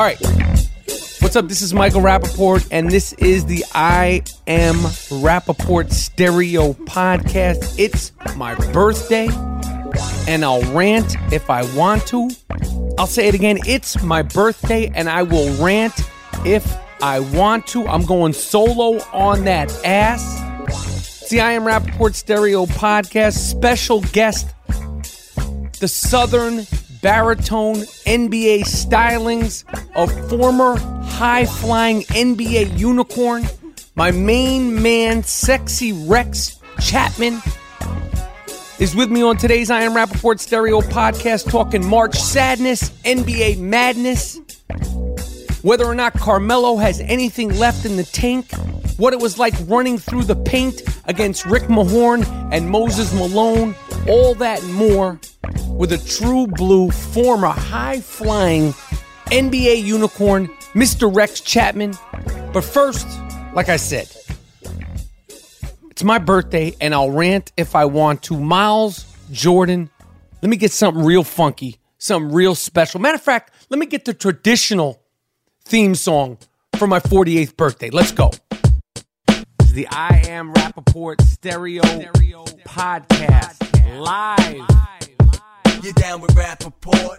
All right. What's up? This is Michael Rapaport, and this is the I Am Rapaport Stereo Podcast. It's my birthday, and I'll rant if I want to. I'll say it again. It's my birthday, and I will rant if I want to. I'm going solo on that ass. It's the I Am Rapaport Stereo Podcast. Special guest, the Southern baritone NBA stylings of former high flying NBA unicorn, my main man, Sexy Rex Chapman, is with me on today's I Am Rapaport Stereo podcast talking March Sadness, NBA Madness, whether or not Carmelo has anything left in the tank, what it was like running through the paint against Rick Mahorn and Moses Malone, all that and more with a true blue, former high flying NBA unicorn, Mr. Rex Chapman. But first, like I said, it's my birthday and I'll rant if I want to. Miles Jordan, let me get something real funky, something real special. Matter of fact, let me get the traditional theme song for my 48th birthday. Let's go. It's the I Am Rapaport Stereo, Stereo Podcast, podcast live. You're down with Rappaport?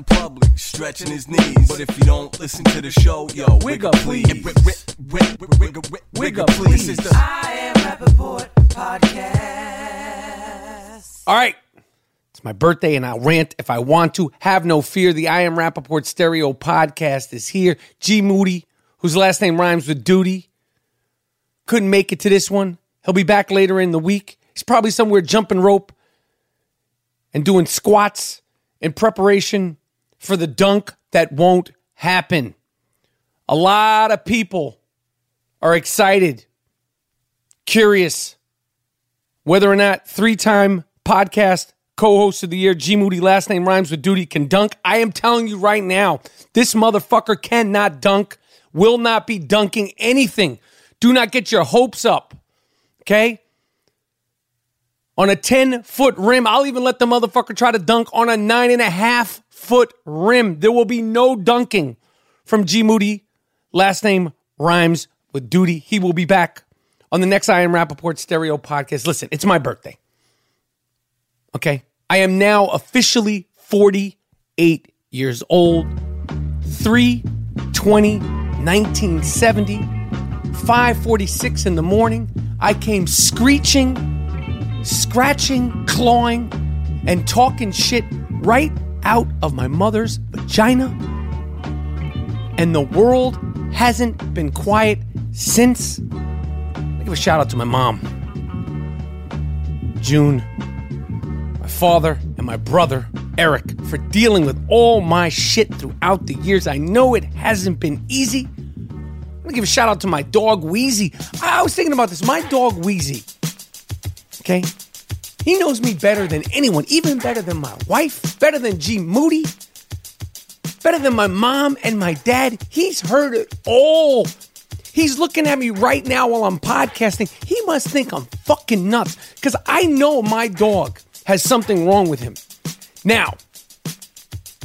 in public, stretching his knees. But if you don't listen to the show, yo, wig up, please. Wig up, please. This is the I am Rapaport podcast. All right. It's my birthday and I'll rant if I want to. Have no fear. The I Am Rapaport Stereo podcast is here. G Moody, whose last name rhymes with duty, couldn't make it to this one. He'll be back later in the week. He's probably somewhere jumping rope and doing squats in preparation for the dunk that won't happen. A lot of people are excited, curious whether or not three time podcast co host of the year, G Moody, last name rhymes with duty, can dunk. I am telling you right now, this motherfucker cannot dunk, will not be dunking anything. Do not get your hopes up, okay? On a 10 foot rim, I'll even let the motherfucker try to dunk on a nine and a half foot rim. There will be no dunking from G Moody, last name rhymes with duty. He will be back on the next I Am Rapaport Stereo podcast. Listen, it's my birthday. Okay. I am now officially 48 years old. 3 20 1970, 546 in the morning. I came screeching, scratching, clawing, and talking shit right out of my mother's vagina. And the world hasn't been quiet since. I give a shout out to my mom, June, my father, and my brother, Eric, for dealing with all my shit throughout the years. I know it hasn't been easy. I'm gonna give a shout out to my dog, Wheezy. I was thinking about this. My dog, Wheezy, okay? He knows me better than anyone, even better than my wife, better than G Moody, better than my mom and my dad. He's heard it all. He's looking at me right now while I'm podcasting. He must think I'm fucking nuts because I know my dog has something wrong with him. Now,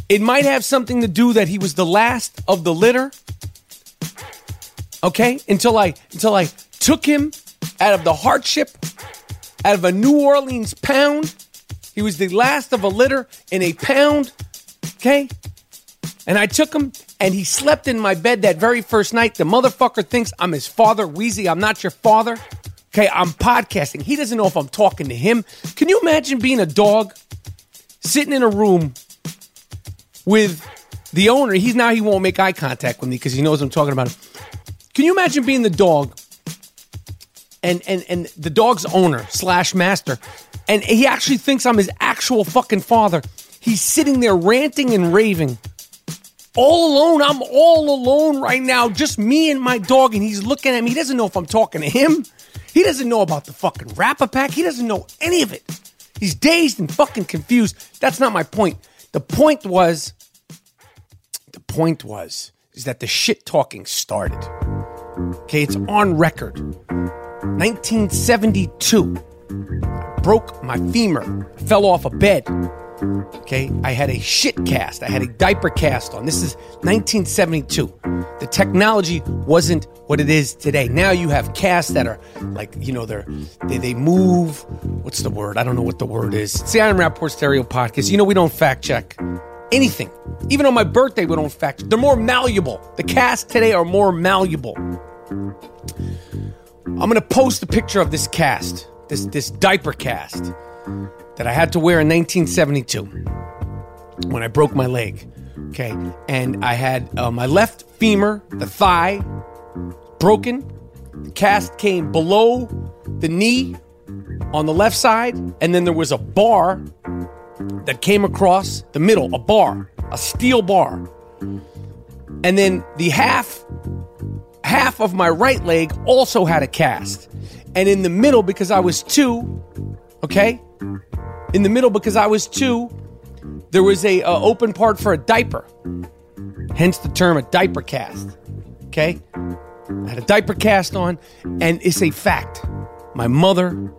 it might have something to do that he was the last of the litter. Okay? Until I until I took him out of the hardship, out of a New Orleans pound. He was the last of a litter in a pound. Okay? And I took him and he slept in my bed that very first night. The motherfucker thinks I'm his father. Wheezy, I'm not your father. Okay, I'm podcasting. He doesn't know if I'm talking to him. Can you imagine being a dog sitting in a room with the owner? He's now he won't make eye contact with me because he knows I'm talking about him. Can you imagine being the dog and and and the dog's owner slash master, and he actually thinks I'm his actual fucking father. He's sitting there ranting and raving all alone. I'm all alone right now, just me and my dog, and he's looking at me. He doesn't know if I'm talking to him. He doesn't know about the fucking rapper pack. He doesn't know any of it. He's dazed and fucking confused. That's not my point. The point was, the point was, is that the shit talking started. Okay, it's on record. 1972. I broke my femur, fell off a bed. Okay, I had a shit cast. I had a diaper cast on. This is 1972. The technology wasn't what it is today. Now you have casts that are like, you know, they're they, they move. What's the word? I don't know what the word is. It's the I Am Rapaport Stereo Podcast. You know, we don't fact check anything. Even on my birthday, we don't fact check. They're more malleable. The casts today are more malleable. I'm gonna post a picture of this cast, this this diaper cast that I had to wear in 1972 when I broke my leg. Okay, and I had uh, my left femur, the thigh, broken. The cast came below the knee on the left side, and then there was a bar that came across the middle, a bar, a steel bar. And then the half half of my right leg also had a cast. And in the middle because I was 2, okay? In the middle because I was 2, there was a open part for a diaper. Hence the term a diaper cast. Okay? I had a diaper cast on and it's a fact. My mother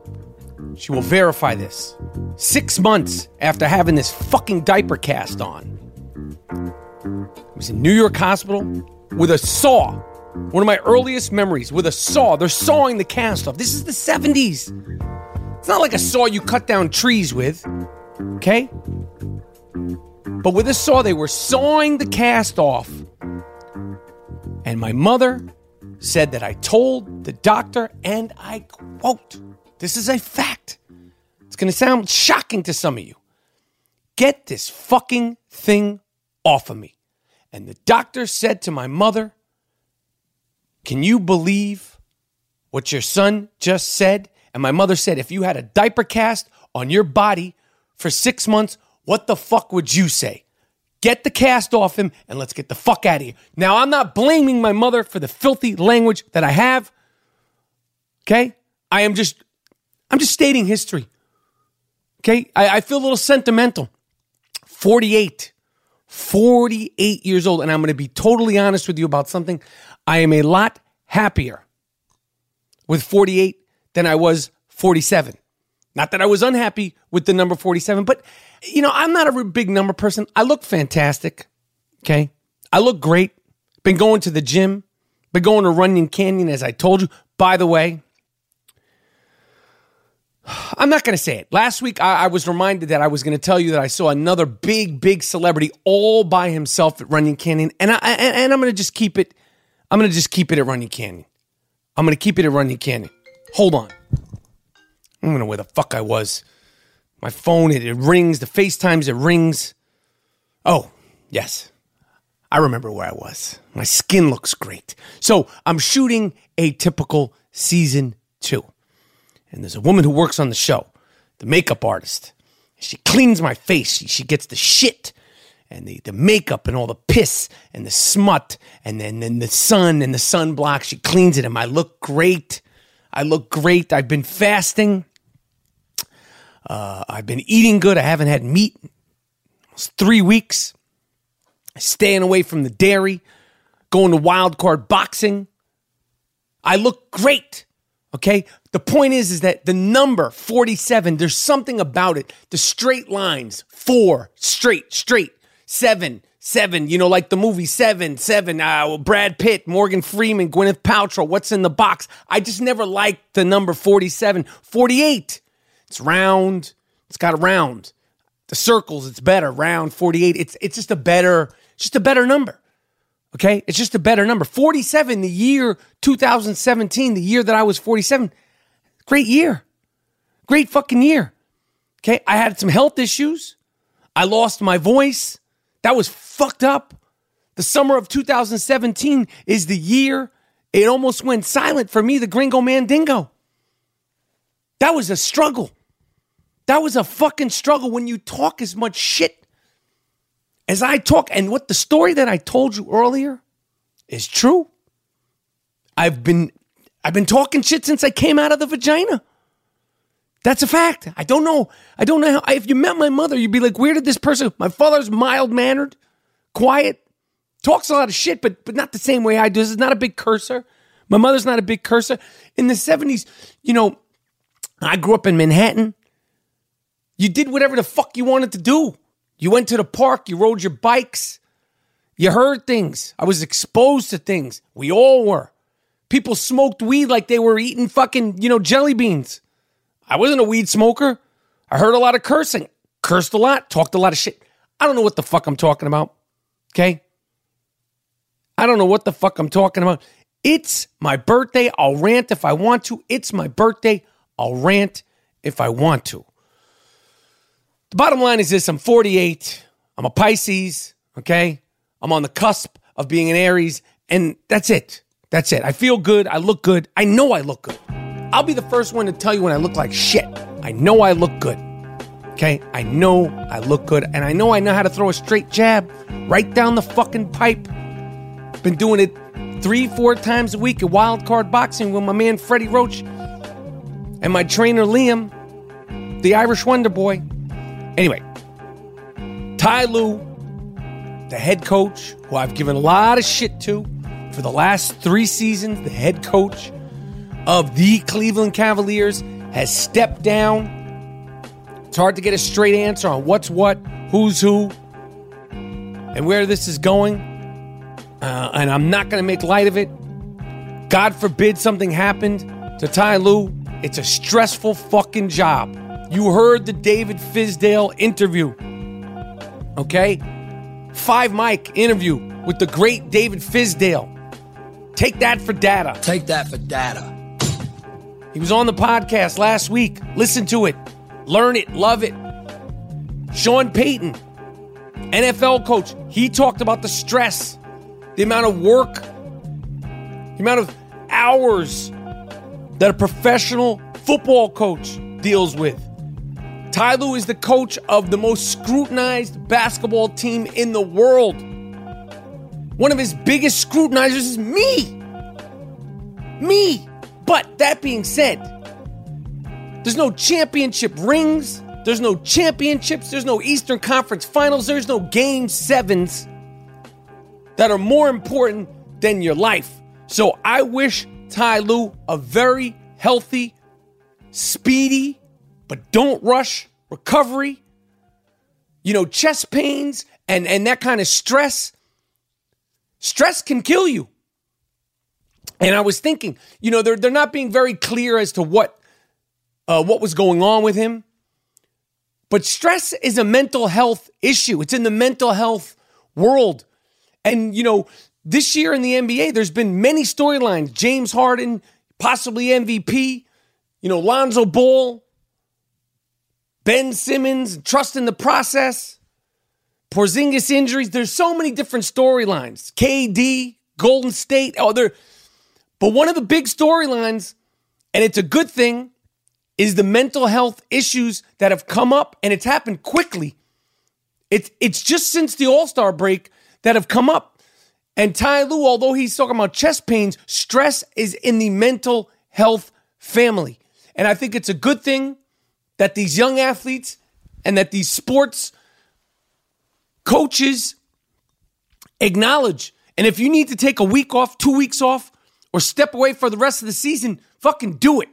she will verify this. Six months after having this fucking diaper cast on, I was in New York Hospital with a saw. One of my earliest memories with a saw. They're sawing the cast off. This is the 70s. It's not like a saw you cut down trees with, okay? But with a saw, they were sawing the cast off. And my mother said that I told the doctor, and I quote, this is a fact. It's going to sound shocking to some of you. Get this fucking thing off of me. And the doctor said to my mother, Can you believe what your son just said. And my mother said, if you had a diaper cast on your body for six months, what the fuck would you say? Get the cast off him and let's get the fuck out of here. Now, I'm not blaming my mother for the filthy language that I have. Okay? I am just, I'm just stating history. Okay? I, I feel a little sentimental. 48. 48 years old. And I'm going to be totally honest with you about something. I am a lot happier with 48 than I was 47. Not that I was unhappy with the number 47, but you know, I'm not a big number person. I look fantastic. Okay. I look great. Been going to the gym, been going to Runyon Canyon, as I told you. By the way, I'm not going to say it. Last week, I, I was reminded that I was going to tell you that I saw another big, big celebrity all by himself at Runyon Canyon, and I and, and I'm going to just keep it. I'm going to just keep it at Runyon Canyon. I'm going to keep it at Runyon Canyon. Hold on. I don't know where the fuck I was. My phone, it, it rings. The FaceTimes, it rings. Oh, yes. I remember where I was. My skin looks great. So I'm shooting Atypical season two. And there's a woman who works on the show, the makeup artist. She cleans my face. She, she gets the shit and the, the makeup and all the piss and the smut and then, then the sun and the sunblock. She cleans it and I look great. I look great. I've been fasting. Uh, I've been eating good. I haven't had meat almost three weeks. Staying away from the dairy, going to wild card boxing. I look great. Okay. The point is, is that the number 47, there's something about it. The straight lines, four, straight, straight, seven, seven, you know, like the movie Seven, Seven, uh, Brad Pitt, Morgan Freeman, Gwyneth Paltrow, what's in the box? I just never liked the number 47. 48, it's round, it's got a round. The circles, it's better. Round 48, it's it's just a better, just a better number. Okay? It's just a better number. 47, the year 2017, the year that I was 47. Great year. Great fucking year. Okay? I had some health issues. I lost my voice. That was fucked up. The summer of 2017 is the year it almost went silent for me, the gringo mandingo. That was a struggle. That was a fucking struggle when you talk as much shit as I talk. And what the story that I told you earlier is true. I've been I've been talking shit since I came out of the vagina. That's a fact. I don't know. I don't know how. If you met my mother, you'd be like, "Where did this person?" My father's mild mannered, quiet, talks a lot of shit, but but not the same way I do. This is not a big cursor. My mother's not a big cursor. In the seventies, you know, I grew up in Manhattan. You did whatever the fuck you wanted to do. You went to the park. You rode your bikes. You heard things. I was exposed to things. We all were. People smoked weed like they were eating fucking, you know, jelly beans. I wasn't a weed smoker. I heard a lot of cursing, cursed a lot, talked a lot of shit. I don't know what the fuck I'm talking about. Okay? I don't know what the fuck I'm talking about. It's my birthday. I'll rant if I want to. It's my birthday. I'll rant if I want to. The bottom line is this I'm 48. I'm a Pisces. Okay? I'm on the cusp of being an Aries. And that's it. That's it. I feel good. I look good. I know I look good. I'll be the first one to tell you when I look like shit. I know I look good. Okay? I know I look good. And I know I know how to throw a straight jab right down the fucking pipe. Been doing it three, four times a week at wild card boxing with my man Freddie Roach and my trainer Liam, the Irish Wonder Boy. Anyway, Ty Lue, the head coach, who I've given a lot of shit to for the last three seasons, the head coach of the Cleveland Cavaliers, has stepped down. It's hard to get a straight answer on what's what, who's who, and where this is going. Uh, and I'm not going to make light of it. God forbid something happened to Ty Lue. It's a stressful fucking job. You heard the David Fizdale interview. Okay? Five mic interview with the great David Fizdale. Take that for data. Take that for data. He was on the podcast last week. Listen to it. Learn it. Love it. Sean Payton, NFL coach, he talked about the stress, the amount of work, the amount of hours that a professional football coach deals with. Ty Lue is the coach of the most scrutinized basketball team in the world. One of his biggest scrutinizers is me. Me. But that being said, there's no championship rings. There's no championships. There's no Eastern Conference finals. There's no game sevens that are more important than your life. So I wish Ty Lue a very healthy, speedy, but don't rush recovery. You know, chest pains and, and that kind of stress. Stress can kill you. And I was thinking, you know, they're, they're not being very clear as to what uh, what was going on with him. But stress is a mental health issue. It's in the mental health world. And, you know, this year in the NBA, there's been many storylines. James Harden, possibly MVP, you know, Lonzo Ball, Ben Simmons, trust in the process, Porzingis injuries. There's so many different storylines. KD, Golden State. Oh. But one of the big storylines, and it's a good thing, is the mental health issues that have come up, and it's happened quickly. It's it's just since the All Star break that have come up. And Ty Lue, although he's talking about chest pains, stress is in the mental health family. And I think it's a good thing that these young athletes and that these sports coaches acknowledge. And if you need to take a week off, two weeks off, or step away for the rest of the season, fucking do it.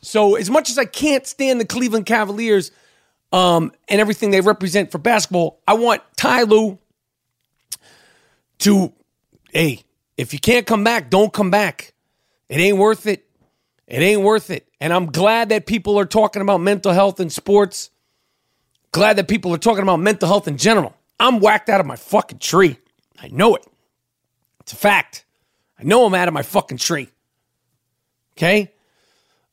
So, as much as I can't stand the Cleveland Cavaliers um, and everything they represent for basketball, I want Ty Lue to, hey, if you can't come back, don't come back. It ain't worth it. It ain't worth it. And I'm glad that people are talking about mental health in sports. Glad that people are talking about mental health in general. I'm whacked out of my fucking tree. I know it. It's a fact. I know I'm out of my fucking tree. Okay?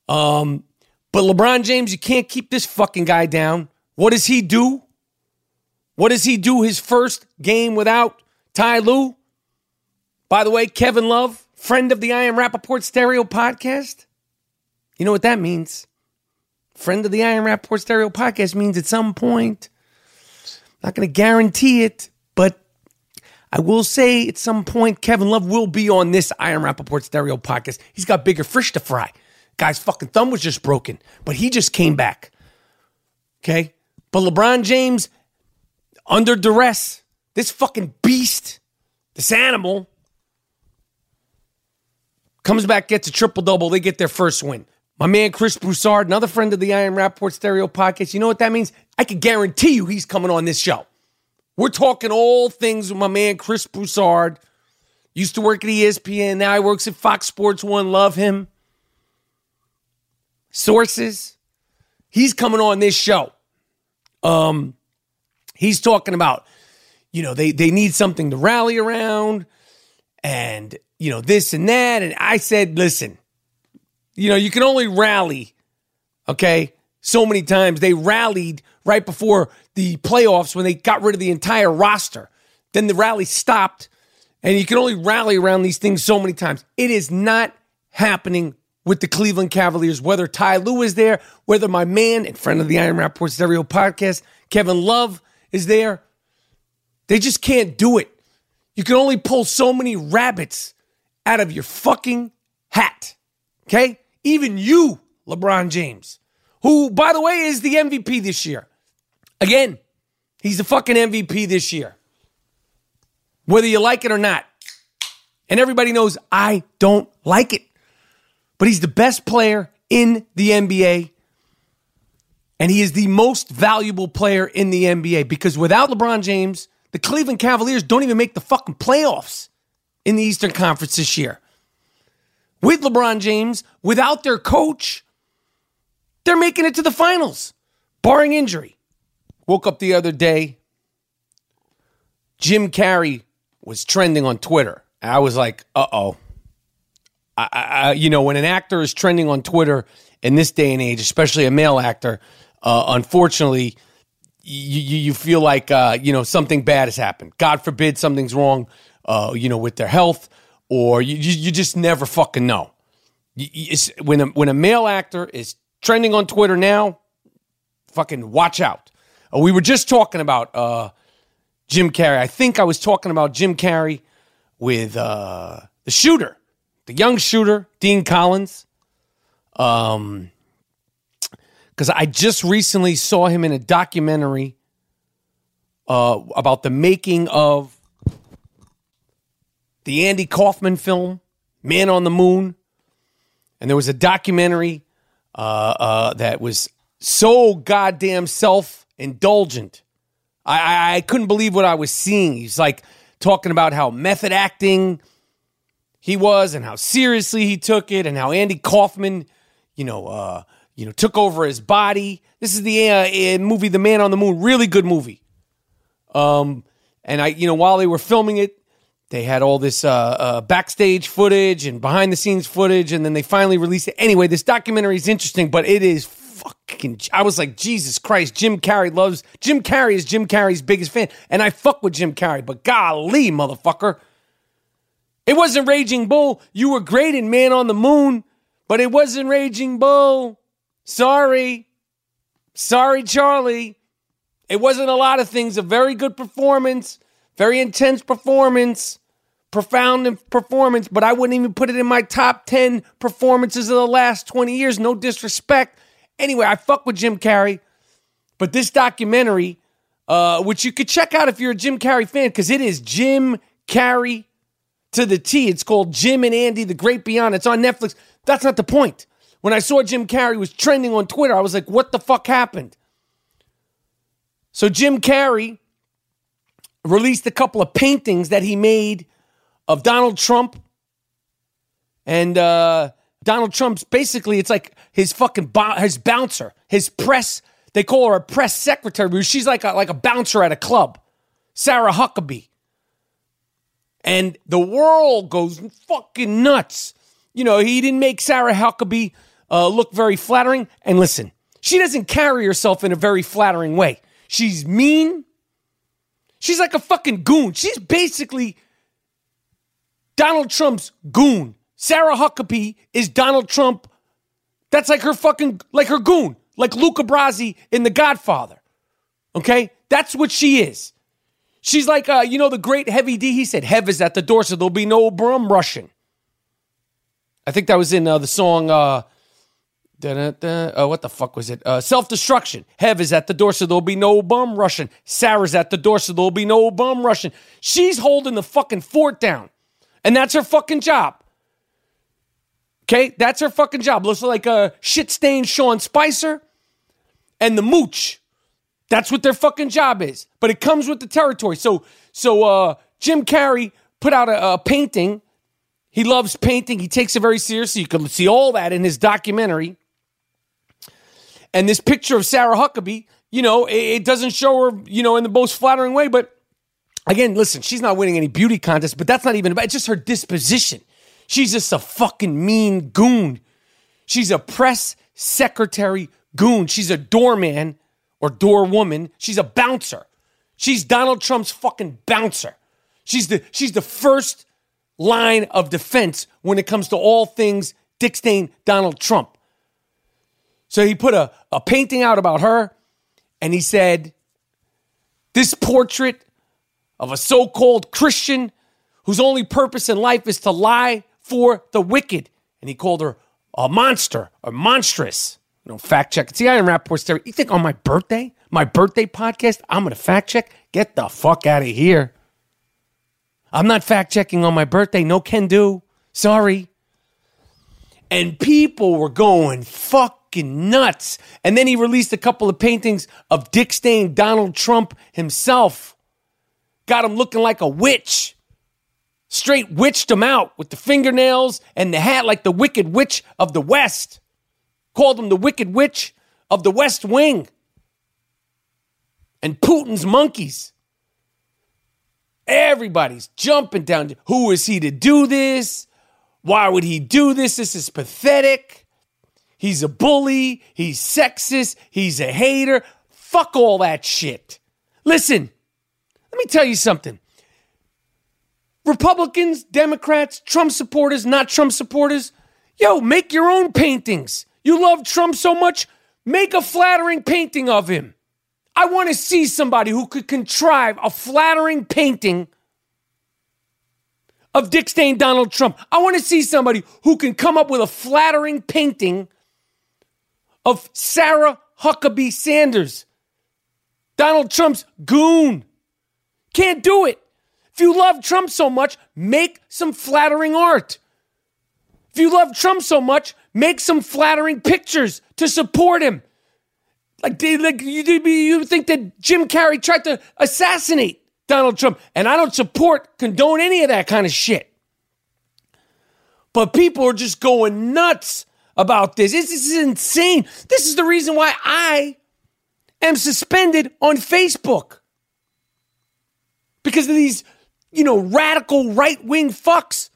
Um, but LeBron James, you can't keep this fucking guy down. What does he do? What does he do his first game without Ty Lue? By the way, Kevin Love, friend of the I Am Rapaport Stereo podcast. You know what that means? Friend of the I Am Rapaport Stereo podcast means at some point, not going to guarantee it, I will say at some point, Kevin Love will be on this I Am Rapaport Stereo podcast. He's got bigger fish to fry. Guy's fucking thumb was just broken, but he just came back. Okay? But LeBron James, under duress, this fucking beast, this animal, comes back, gets a triple double. They get their first win. My man Chris Broussard, another friend of the I Am Rapaport Stereo podcast. You know what that means? I can guarantee you he's coming on this show. We're talking all things with my man Chris Broussard. Used to work at ESPN, now he works at Fox Sports One. Love him. Sources. He's coming on this show. Um, he's talking about, you know, they they need something to rally around, and you know this and that. And I said, listen, you know, you can only rally, okay, so many times. They rallied right before the playoffs when they got rid of the entire roster. Then the rally stopped, and you can only rally around these things so many times. It is not happening with the Cleveland Cavaliers, whether Ty Lue is there, whether my man and friend of the I Am Rapaport Stereo podcast, Kevin Love, is there. They just can't do it. You can only pull so many rabbits out of your fucking hat. Okay? Even you, LeBron James, who, by the way, is the MVP this year. Again, he's the fucking MVP this year. Whether you like it or not. And everybody knows I don't like it. But he's the best player in the NBA. And he is the most valuable player in the NBA because without LeBron James, the Cleveland Cavaliers don't even make the fucking playoffs in the Eastern Conference this year. With LeBron James, without their coach, they're making it to the finals, barring injury. Woke up the other day, Jim Carrey was trending on Twitter. I was like, uh oh. I, I, you know, when an actor is trending on Twitter in this day and age, especially a male actor, uh, unfortunately, you, you, feel like, uh, you know, something bad has happened. God forbid something's wrong, uh, you know, with their health, or you, you just never fucking know. When a, when a male actor is trending on Twitter now, fucking watch out. Uh, we were just talking about uh, Jim Carrey. I think I was talking about Jim Carrey with uh, the shooter, the young shooter, Dean Collins. Um, because I just recently saw him in a documentary uh, about the making of the Andy Kaufman film, Man on the Moon. And there was a documentary uh, uh, that was so goddamn self indulgent. I, I, I couldn't believe what I was seeing. He's like talking about how method acting he was and how seriously he took it and how Andy Kaufman, you know, uh, you know, took over his body. This is the uh, movie, The Man on the Moon. Really good movie. Um, and I, you know, while they were filming it, they had all this uh, uh, backstage footage and behind the scenes footage, and then they finally released it. Anyway, this documentary is interesting, but it is fucking. I was like, Jesus Christ, Jim Carrey loves Jim Carrey is Jim Carrey's biggest fan, and I fuck with Jim Carrey, but golly, motherfucker, it wasn't Raging Bull. You were great in Man on the Moon, but it wasn't Raging Bull. Sorry, sorry, Charlie. It wasn't a lot of things. A very good performance, very intense performance, profound performance, but I wouldn't even put it in my top 10 performances of the last 20 years. No disrespect. Anyway, I fuck with Jim Carrey, but this documentary, uh, which you could check out if you're a Jim Carrey fan, because it is Jim Carrey to the T. It's called Jim and Andy, The Great Beyond. It's on Netflix. That's not the point. When I saw Jim Carrey was trending on Twitter, I was like, what the fuck happened? So Jim Carrey released a couple of paintings that he made of Donald Trump. And uh, Donald Trump's basically, it's like his fucking bo- his bouncer, his press. They call her a press secretary. But she's like a, like a bouncer at a club, Sarah Huckabee. And the world goes fucking nuts. You know, he didn't make Sarah Huckabee uh, look very flattering. And listen, she doesn't carry herself in a very flattering way. She's mean. She's like a fucking goon. She's basically Donald Trump's goon. Sarah Huckabee is Donald Trump. That's like her fucking, like her goon, like Luca Brasi in The Godfather. Okay? That's what she is. She's like, uh, you know, the great Heavy D. He said, Hev is at the door, so there'll be no brum rushing. I think that was in uh, the song, uh, uh, what the fuck was it? Uh, Self destruction. Hev is at the door, so there'll be no bum rushing. Sarah's at the door, so there'll be no bum rushing. She's holding the fucking fort down. And that's her fucking job. Okay? That's her fucking job. Looks like a shit stained Sean Spicer and the mooch. That's what their fucking job is. But it comes with the territory. So, so uh, Jim Carrey put out a, a painting. He loves painting. He takes it very seriously. You can see all that in his documentary. And this picture of Sarah Huckabee, you know, it, it doesn't show her, you know, in the most flattering way. But again, listen, she's not winning any beauty contests, but that's not even about it's just her disposition. She's just a fucking mean goon. She's a press secretary goon. She's a doorman or doorwoman. She's a bouncer. She's Donald Trump's fucking bouncer. She's the she's the first line of defense when it comes to all things Dick Stain Donald Trump. So he put a, a painting out about her and he said, This portrait of a so called Christian whose only purpose in life is to lie for the wicked. And he called her a monster, a monstrous. You know, fact check. See, I Rapaport Stereo. You think on my birthday, my birthday podcast, I'm going to fact check? Get the fuck out of here. I'm not fact checking on my birthday. No can do. Sorry. And people were going fucking nuts. And then he released a couple of paintings of Dick Stain, Donald Trump himself. Got him looking like a witch. Straight witched him out with the fingernails and the hat like the Wicked Witch of the West. Called him the Wicked Witch of the West Wing. And Putin's monkeys. Everybody's jumping down. Who is he to do this? Why would he do this? This is pathetic. He's a bully. He's sexist. He's a hater. Fuck all that shit. Listen, let me tell you something. Republicans, Democrats, Trump supporters, not Trump supporters, Yo, make your own paintings. You love Trump so much, make a flattering painting of him. I want to see somebody who could contrive a flattering painting of Dick Stain Donald Trump. I want to see somebody who can come up with a flattering painting of Sarah Huckabee Sanders, Donald Trump's goon. Can't do it. If you love Trump so much, make some flattering art. If you love Trump so much, make some flattering pictures to support him. Like, like you, you think that Jim Carrey tried to assassinate Donald Trump, and I don't support, condone any of that kind of shit. But people are just going nuts about this. This is insane. This is the reason why I am suspended on Facebook because of these, you know, radical right wing fucks.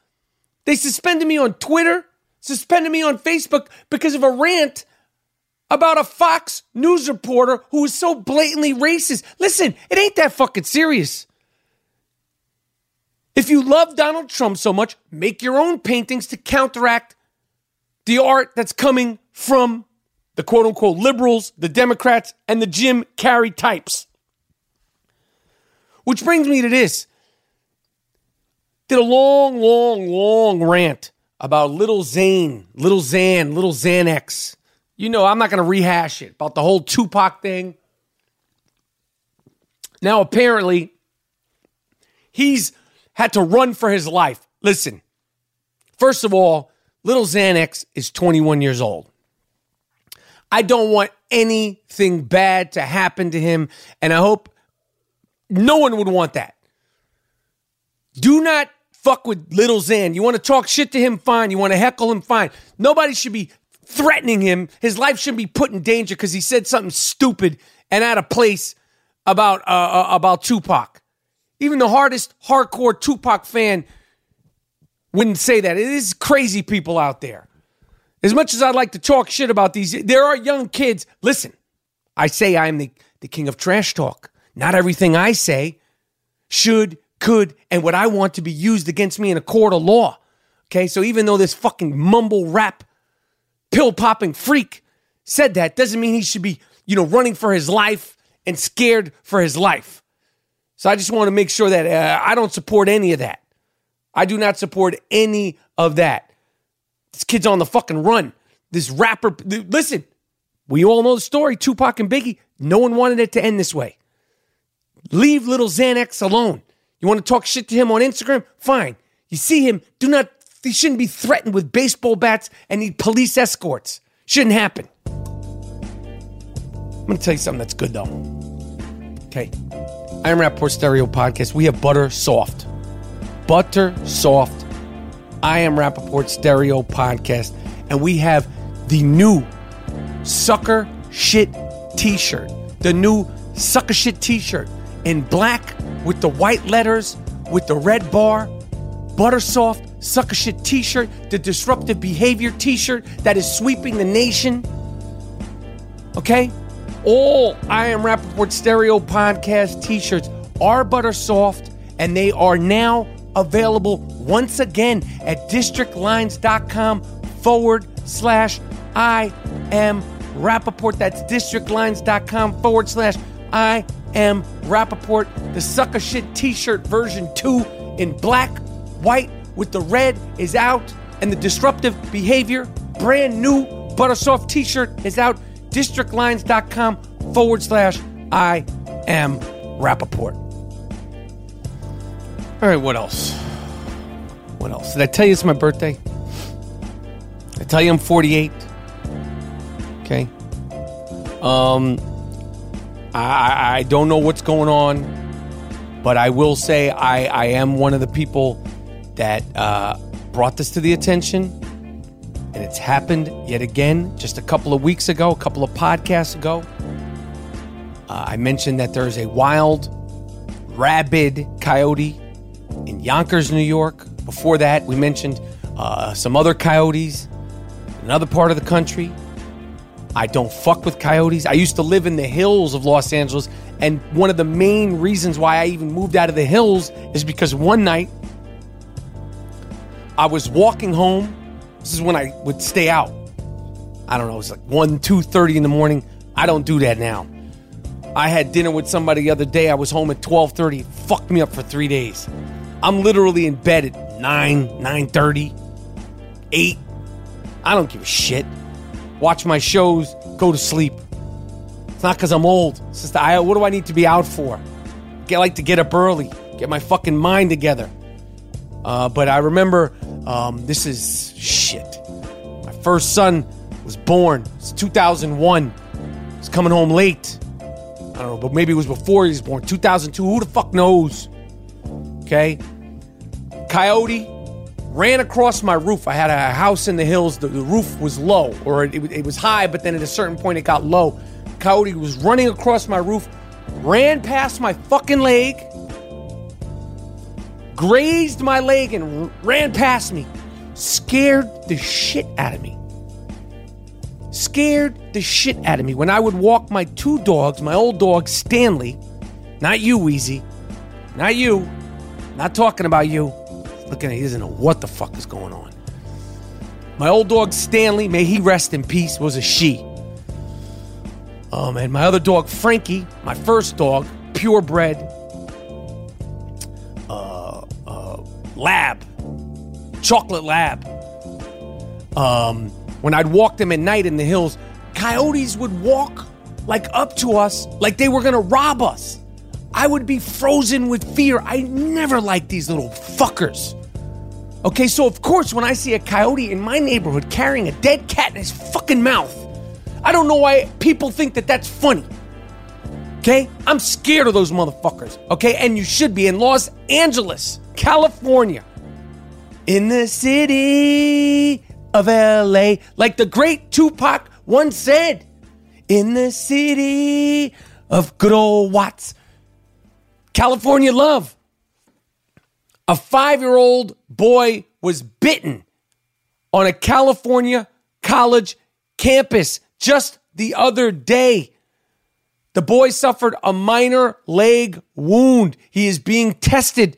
They suspended me on Twitter, suspended me on Facebook because of a rant about a Fox News reporter who was so blatantly racist. Listen, it ain't that fucking serious. If you love Donald Trump so much, make your own paintings to counteract the art that's coming from the quote unquote liberals, the Democrats, and the Jim Carrey types. Which brings me to this. Did a long, long, long rant about little Zane, little Xan, little Xanax. You know, I'm not going to rehash it about the whole Tupac thing. Now, apparently, he's had to run for his life. Listen, first of all, little Xanax is 21 years old. I don't want anything bad to happen to him, and I hope no one would want that. Do not fuck with little Xan. You want to talk shit to him, fine. You want to heckle him, fine. Nobody should be threatening him. His life shouldn't be put in danger because he said something stupid and out of place about uh, uh, about Tupac. Even the hardest hardcore Tupac fan wouldn't say that. It is crazy people out there. As much as I'd like to talk shit about these, there are young kids. Listen, I say I'm the, the king of trash talk. Not everything I say should, could, and what I want to be used against me in a court of law. Okay, so even though this fucking mumble rap pill popping freak said that, doesn't mean he should be, you know, running for his life and scared for his life. So I just want to make sure that uh, I don't support any of that. I do not support any of that. This kid's on the fucking run. This rapper, listen, we all know the story Tupac and Biggie. No one wanted it to end this way. Leave little Xanax alone. You want to talk shit to him on Instagram? Fine. You see him, do not, he shouldn't be threatened with baseball bats and need police escorts. Shouldn't happen. I'm going to tell you something that's good though. Okay. I am Rapaport Stereo Podcast. We have Butter Soft. Butter Soft. I am Rapaport Stereo Podcast. And we have the new Sucker Shit t shirt. The new Sucker Shit t shirt in black with the white letters, with the red bar. Butter Soft Sucker Shit t shirt. The Disruptive Behavior t shirt that is sweeping the nation. Okay? All I Am Rapaport Stereo Podcast t shirts are butter soft, and they are now available once again at districtlines.com forward slash I am Rapaport. That's districtlines.com forward slash I am Rapaport, The sucker shit t shirt version 2 in black, white with the red is out, and the disruptive behavior brand new butter soft t shirt is out. Districtlines.com forward slash I am Rapaport. All right, what else? What else? Did I tell you it's my birthday? I tell you I'm 48? Okay. Um, I, I don't know what's going on, but I will say I, I am one of the people that uh, brought this to the attention. And it's happened yet again just a couple of weeks ago, a couple of podcasts ago. Uh, I mentioned that there's a wild, rabid coyote in Yonkers, New York. Before that, we mentioned uh, some other coyotes in another part of the country. I don't fuck with coyotes. I used to live in the hills of Los Angeles, and one of the main reasons why I even moved out of the hills is because one night I was walking home This is when I would stay out. I don't know, it was like 1, 2, 30 in the morning. I don't do that now. I had dinner with somebody the other day. I was home at 12:30. Fucked me up for 3 days. I'm literally in bed at 9, 9:30, 8. I don't give a shit. Watch my shows, go to sleep. It's not because I'm old. It's just I, what do I need to be out for? Get like to get up early, get my fucking mind together. Uh, but I remember um, this is shit. My first son was born. It's 2001. He's coming home late. I don't know, but maybe it was before he was born. 2002. Who the fuck knows? Okay. Coyote ran across my roof. I had a house in the hills. The, the roof was low, or it, it was high, but then at a certain point it got low. Coyote was running across my roof, ran past my fucking leg, grazed my leg, and ran past me. Scared the shit out of me. Scared the shit out of me. When I would walk my two dogs, my old dog Stanley, not you, Wheezy, not you, not talking about you. Looking at he doesn't know what the fuck is going on. My old dog Stanley, may he rest in peace, was a she. Um, and my other dog Frankie, my first dog, purebred, uh, uh, lab, chocolate lab. Um, when I'd walk them at night in the hills, coyotes would walk like up to us, like they were gonna rob us. I would be frozen with fear. I never liked these little fuckers. Okay, so of course, when I see a coyote in my neighborhood carrying a dead cat in his fucking mouth, I don't know why people think that that's funny. Okay? I'm scared of those motherfuckers. Okay? And you should be in Los Angeles, California. In the city of LA. Like the great Tupac once said, in the city of good old Watts. California love. A five year old boy was bitten on a California college campus just the other day. The boy suffered a minor leg wound. He is being tested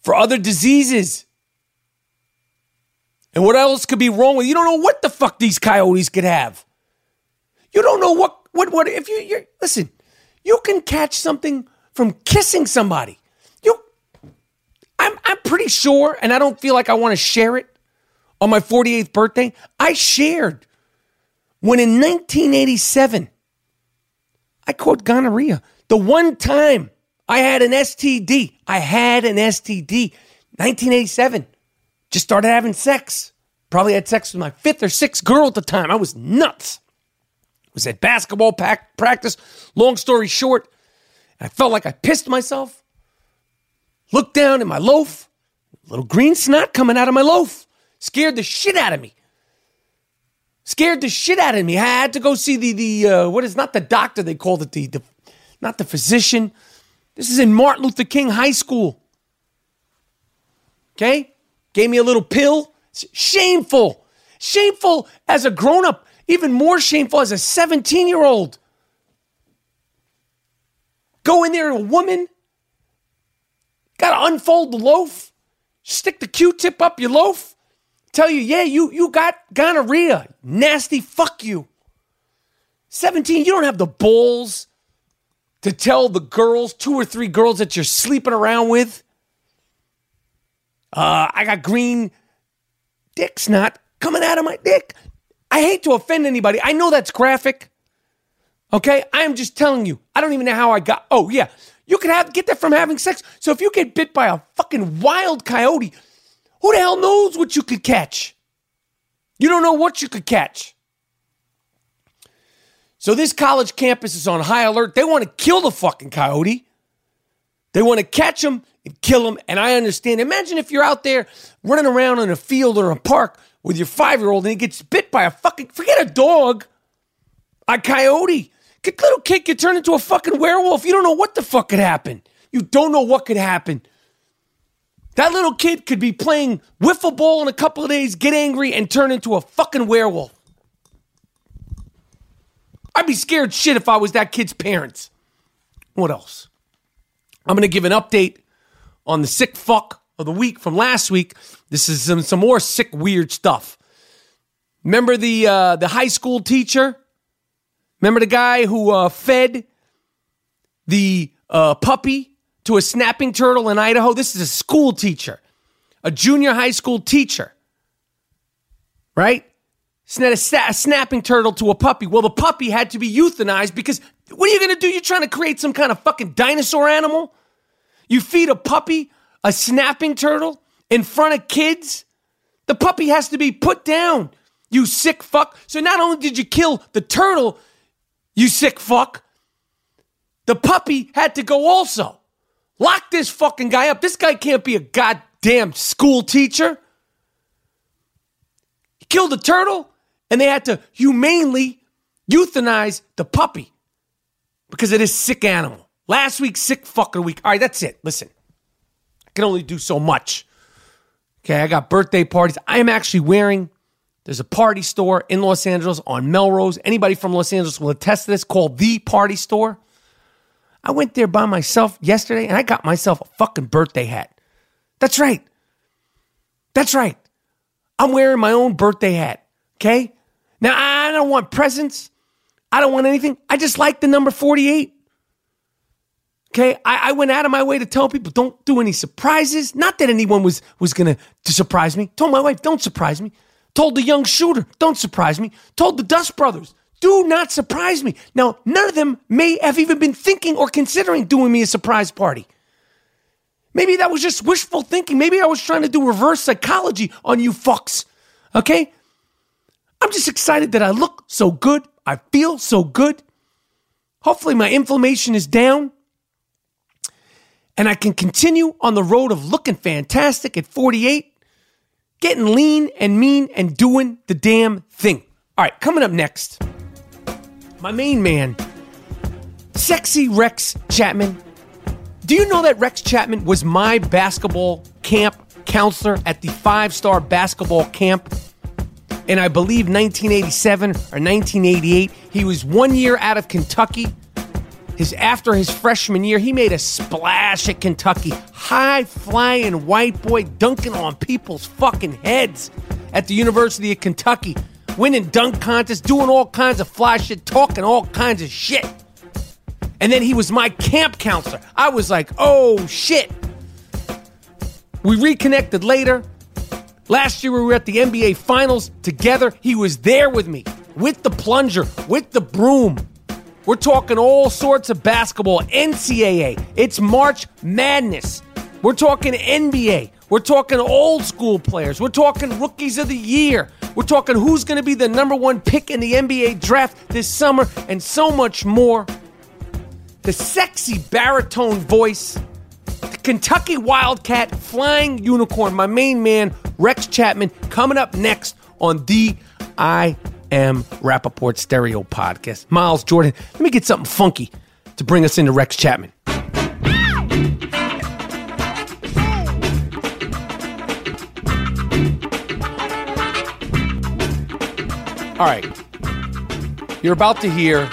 for other diseases. And what else could be wrong with you? don't know what the fuck these coyotes could have. You don't know what what what if you you listen, you can catch something from kissing somebody. You I'm I'm pretty sure and I don't feel like I want to share it on my 48th birthday. I shared when in 1987 I caught gonorrhea. The one time I had an STD. I had an STD. 1987. Just started having sex. Probably had sex with my fifth or sixth girl at the time. I was nuts. Was at basketball pack, practice. Long story short, I felt like I pissed myself. Looked down at my loaf. Little green snot coming out of my loaf. Scared the shit out of me. Scared the shit out of me. I had to go see the the uh, what is not the doctor they called it the, the not the physician. This is in Martin Luther King High School. Okay? Gave me a little pill. It's shameful. Shameful as a grown up. Even more shameful as a 17 year old. Go in there, a woman, got to unfold the loaf, stick the Q tip up your loaf, tell you, yeah, you, you got gonorrhea. Nasty, fuck you. 17, you don't have the balls to tell the girls, two or three girls that you're sleeping around with. Uh, I got green dick's not coming out of my dick. I hate to offend anybody. I know that's graphic. Okay? I am just telling you. I don't even know how I got. Oh, yeah. You could have get that from having sex. So if you get bit by a fucking wild coyote, who the hell knows what you could catch? You don't know what you could catch. So this college campus is on high alert. They want to kill the fucking coyote. They want to catch him and kill him. And I understand. Imagine if you're out there running around in a field or a park with your five year old and he gets bit by a fucking, forget a dog, a coyote. Get little kid could turn into a fucking werewolf. You don't know what the fuck could happen. You don't know what could happen. That little kid could be playing wiffle ball in a couple of days, get angry, and turn into a fucking werewolf. I'd be scared shit if I was that kid's parents. What else? I'm going to give an update on the sick fuck of the week from last week. This is some, some more sick, weird stuff. Remember the uh, the high school teacher? Remember the guy who uh, fed the uh, puppy to a snapping turtle in Idaho? This is a school teacher, a junior high school teacher, right? Snap a, snapping turtle to a puppy. Well, the puppy had to be euthanized because what are you going to do? You're trying to create some kind of fucking dinosaur animal? You feed a puppy a snapping turtle in front of kids? The puppy has to be put down, you sick fuck. So not only did you kill the turtle, you sick fuck, the puppy had to go also. Lock this fucking guy up. This guy can't be a goddamn school teacher. He killed the turtle, and they had to humanely euthanize the puppy because of this sick animal. Last week, sick fucker week. All right, that's it. Listen, can only do so much. Okay, I got birthday parties. I am actually wearing, there's a party store in Los Angeles on Melrose. Anybody from Los Angeles will attest to this called The Party Store. I went there by myself yesterday and I got myself a fucking birthday hat. That's right. That's right. I'm wearing my own birthday hat. Okay? Now, I don't want presents. I don't want anything. I just like the number 48. Okay, I, I, went out of my way to tell people don't do any surprises. Not that anyone was was gonna to surprise me. Told my wife don't surprise me. Told the young shooter don't surprise me. Told the Dust brothers do not surprise me. Now none of them may have even been thinking or considering doing me a surprise party. Maybe that was just wishful thinking. Maybe I was trying to do reverse psychology on you fucks. Okay, I'm just excited that I look so good. I feel so good. Hopefully my inflammation is down and I can continue on the road of looking fantastic at 48, getting lean and mean and doing the damn thing. All right, coming up next, my main man, sexy Rex Chapman. Do you know that Rex Chapman was my basketball camp counselor at the five star basketball camp? In I believe 1987 or 1988. He was one year out of Kentucky his after his freshman year, he made a splash at Kentucky. High flying white boy dunking on people's fucking heads at the University of Kentucky, winning dunk contests, doing all kinds of fly shit, talking all kinds of shit. And then he was my camp counselor. I was like, oh shit. We reconnected later. Last year we were at the NBA Finals together. He was there with me, with the plunger, with the broom. We're talking all sorts of basketball, NCAA. It's March Madness. We're talking NBA. We're talking old school players. We're talking rookies of the year. We're talking who's going to be the number one pick in the NBA draft this summer and so much more. The sexy baritone voice, the Kentucky Wildcat flying unicorn, my main man, Rex Chapman, coming up next on the I M. Rapaport Stereo Podcast. Miles Jordan, let me get something funky to bring us into Rex Chapman. All right. You're about to hear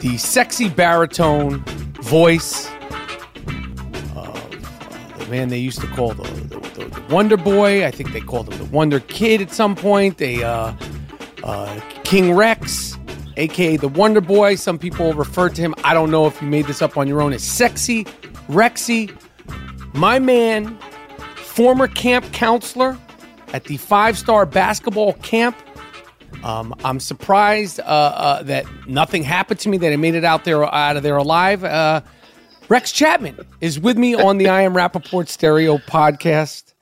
the sexy baritone voice of uh, the man they used to call the, the, the, the Wonder Boy. I think they called him the Wonder Kid at some point. They uh, uh, King Rex, aka the Wonder Boy. Some people refer to him. I don't know if you made this up on your own. As sexy Rexy, my man, former camp counselor at the five star basketball camp. Um, I'm surprised uh, uh, that nothing happened to me. That I made it out there out of there alive. Uh, Rex Chapman is with me on the I Am Rapaport Stereo podcast.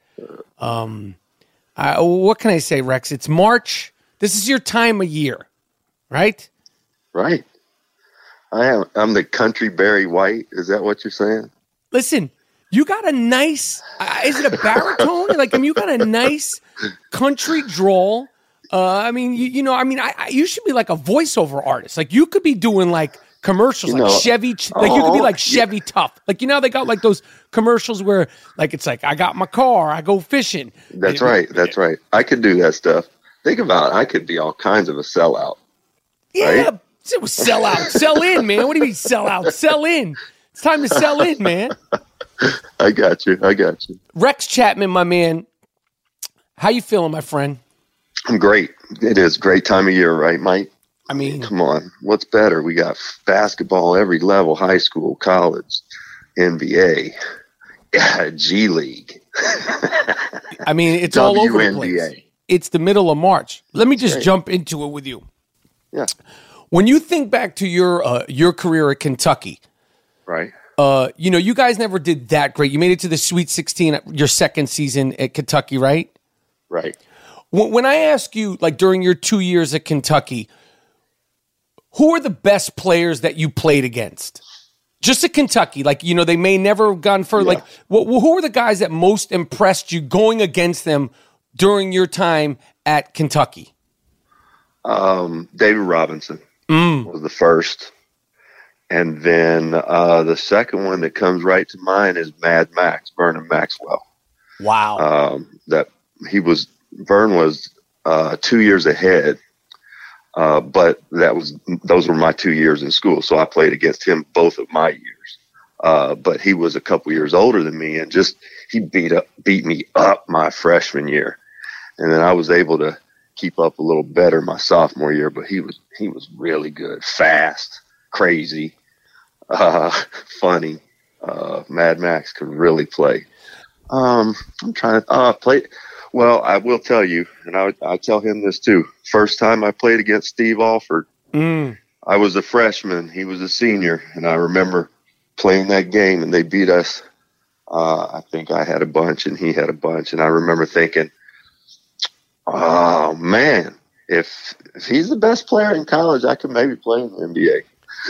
Um, I, what can I say, Rex? It's March. This is your time of year, right? Right. I am. I'm the country Barry White. Is that what you're saying? Listen, you got a nice. Uh, is it a baritone? like, I mean, you got a nice country drawl. Uh, I mean, you, you know, I mean, I, I, you should be like a voiceover artist. Like, you could be doing like commercials, You like know- Chevy. Like, you could be Oh, like Chevy Tough. Like, you know, they got like those commercials where, like, it's like I got my car, I go fishing. That's It- right. That's right. I could do that stuff. Think about it. I could be all kinds of a sellout. Yeah, Right? it was sell out, sell in, man. What do you mean sell out? Sell in. It's time to sell in, man. I got you. I got you. Rex Chapman, my man. How you feeling, my friend? I'm great. It is great time of year, right, Mike? I mean, Come on. What's better? We got basketball every level, high school, college, NBA, yeah, G League. I mean, it's all over the place. It's the middle of March. Let me just right. jump into it with you. Yeah. When you think back to your uh, your career at Kentucky, Right. uh, you know, you guys never did that great. You made it to the Sweet 16 your second season at Kentucky, right? Right. When, when I ask you, like during your two years at Kentucky, who are the best players that you played against? Just at Kentucky, like you know, they may never have gone further. Like, wh- wh- who are the guys that most impressed you going against them during your time at Kentucky? Um, David Robinson Mm. was the first. And then uh, the second one that comes right to mind is Mad Max, Vernon Maxwell. Wow. um, that he was Vern was uh, two years ahead, uh, but that was those were my two years in school, so I played against him both of my years. Uh, but he was a couple years older than me, and just he beat up beat me up my freshman year, and then I was able to keep up a little better my sophomore year. But he was he was really good, fast, crazy, uh, funny. Uh, Mad Max could really play. Um, I'm trying to uh, play. Well, I will tell you, and I I tell him this too. First time I played against Steve Alford, Mm. I was a freshman. He was a senior, and I remember playing that game, and they beat us. Uh, I think I had a bunch, and he had a bunch, and I remember thinking, "Oh man, if if he's the best player in college, I could maybe play in the NBA."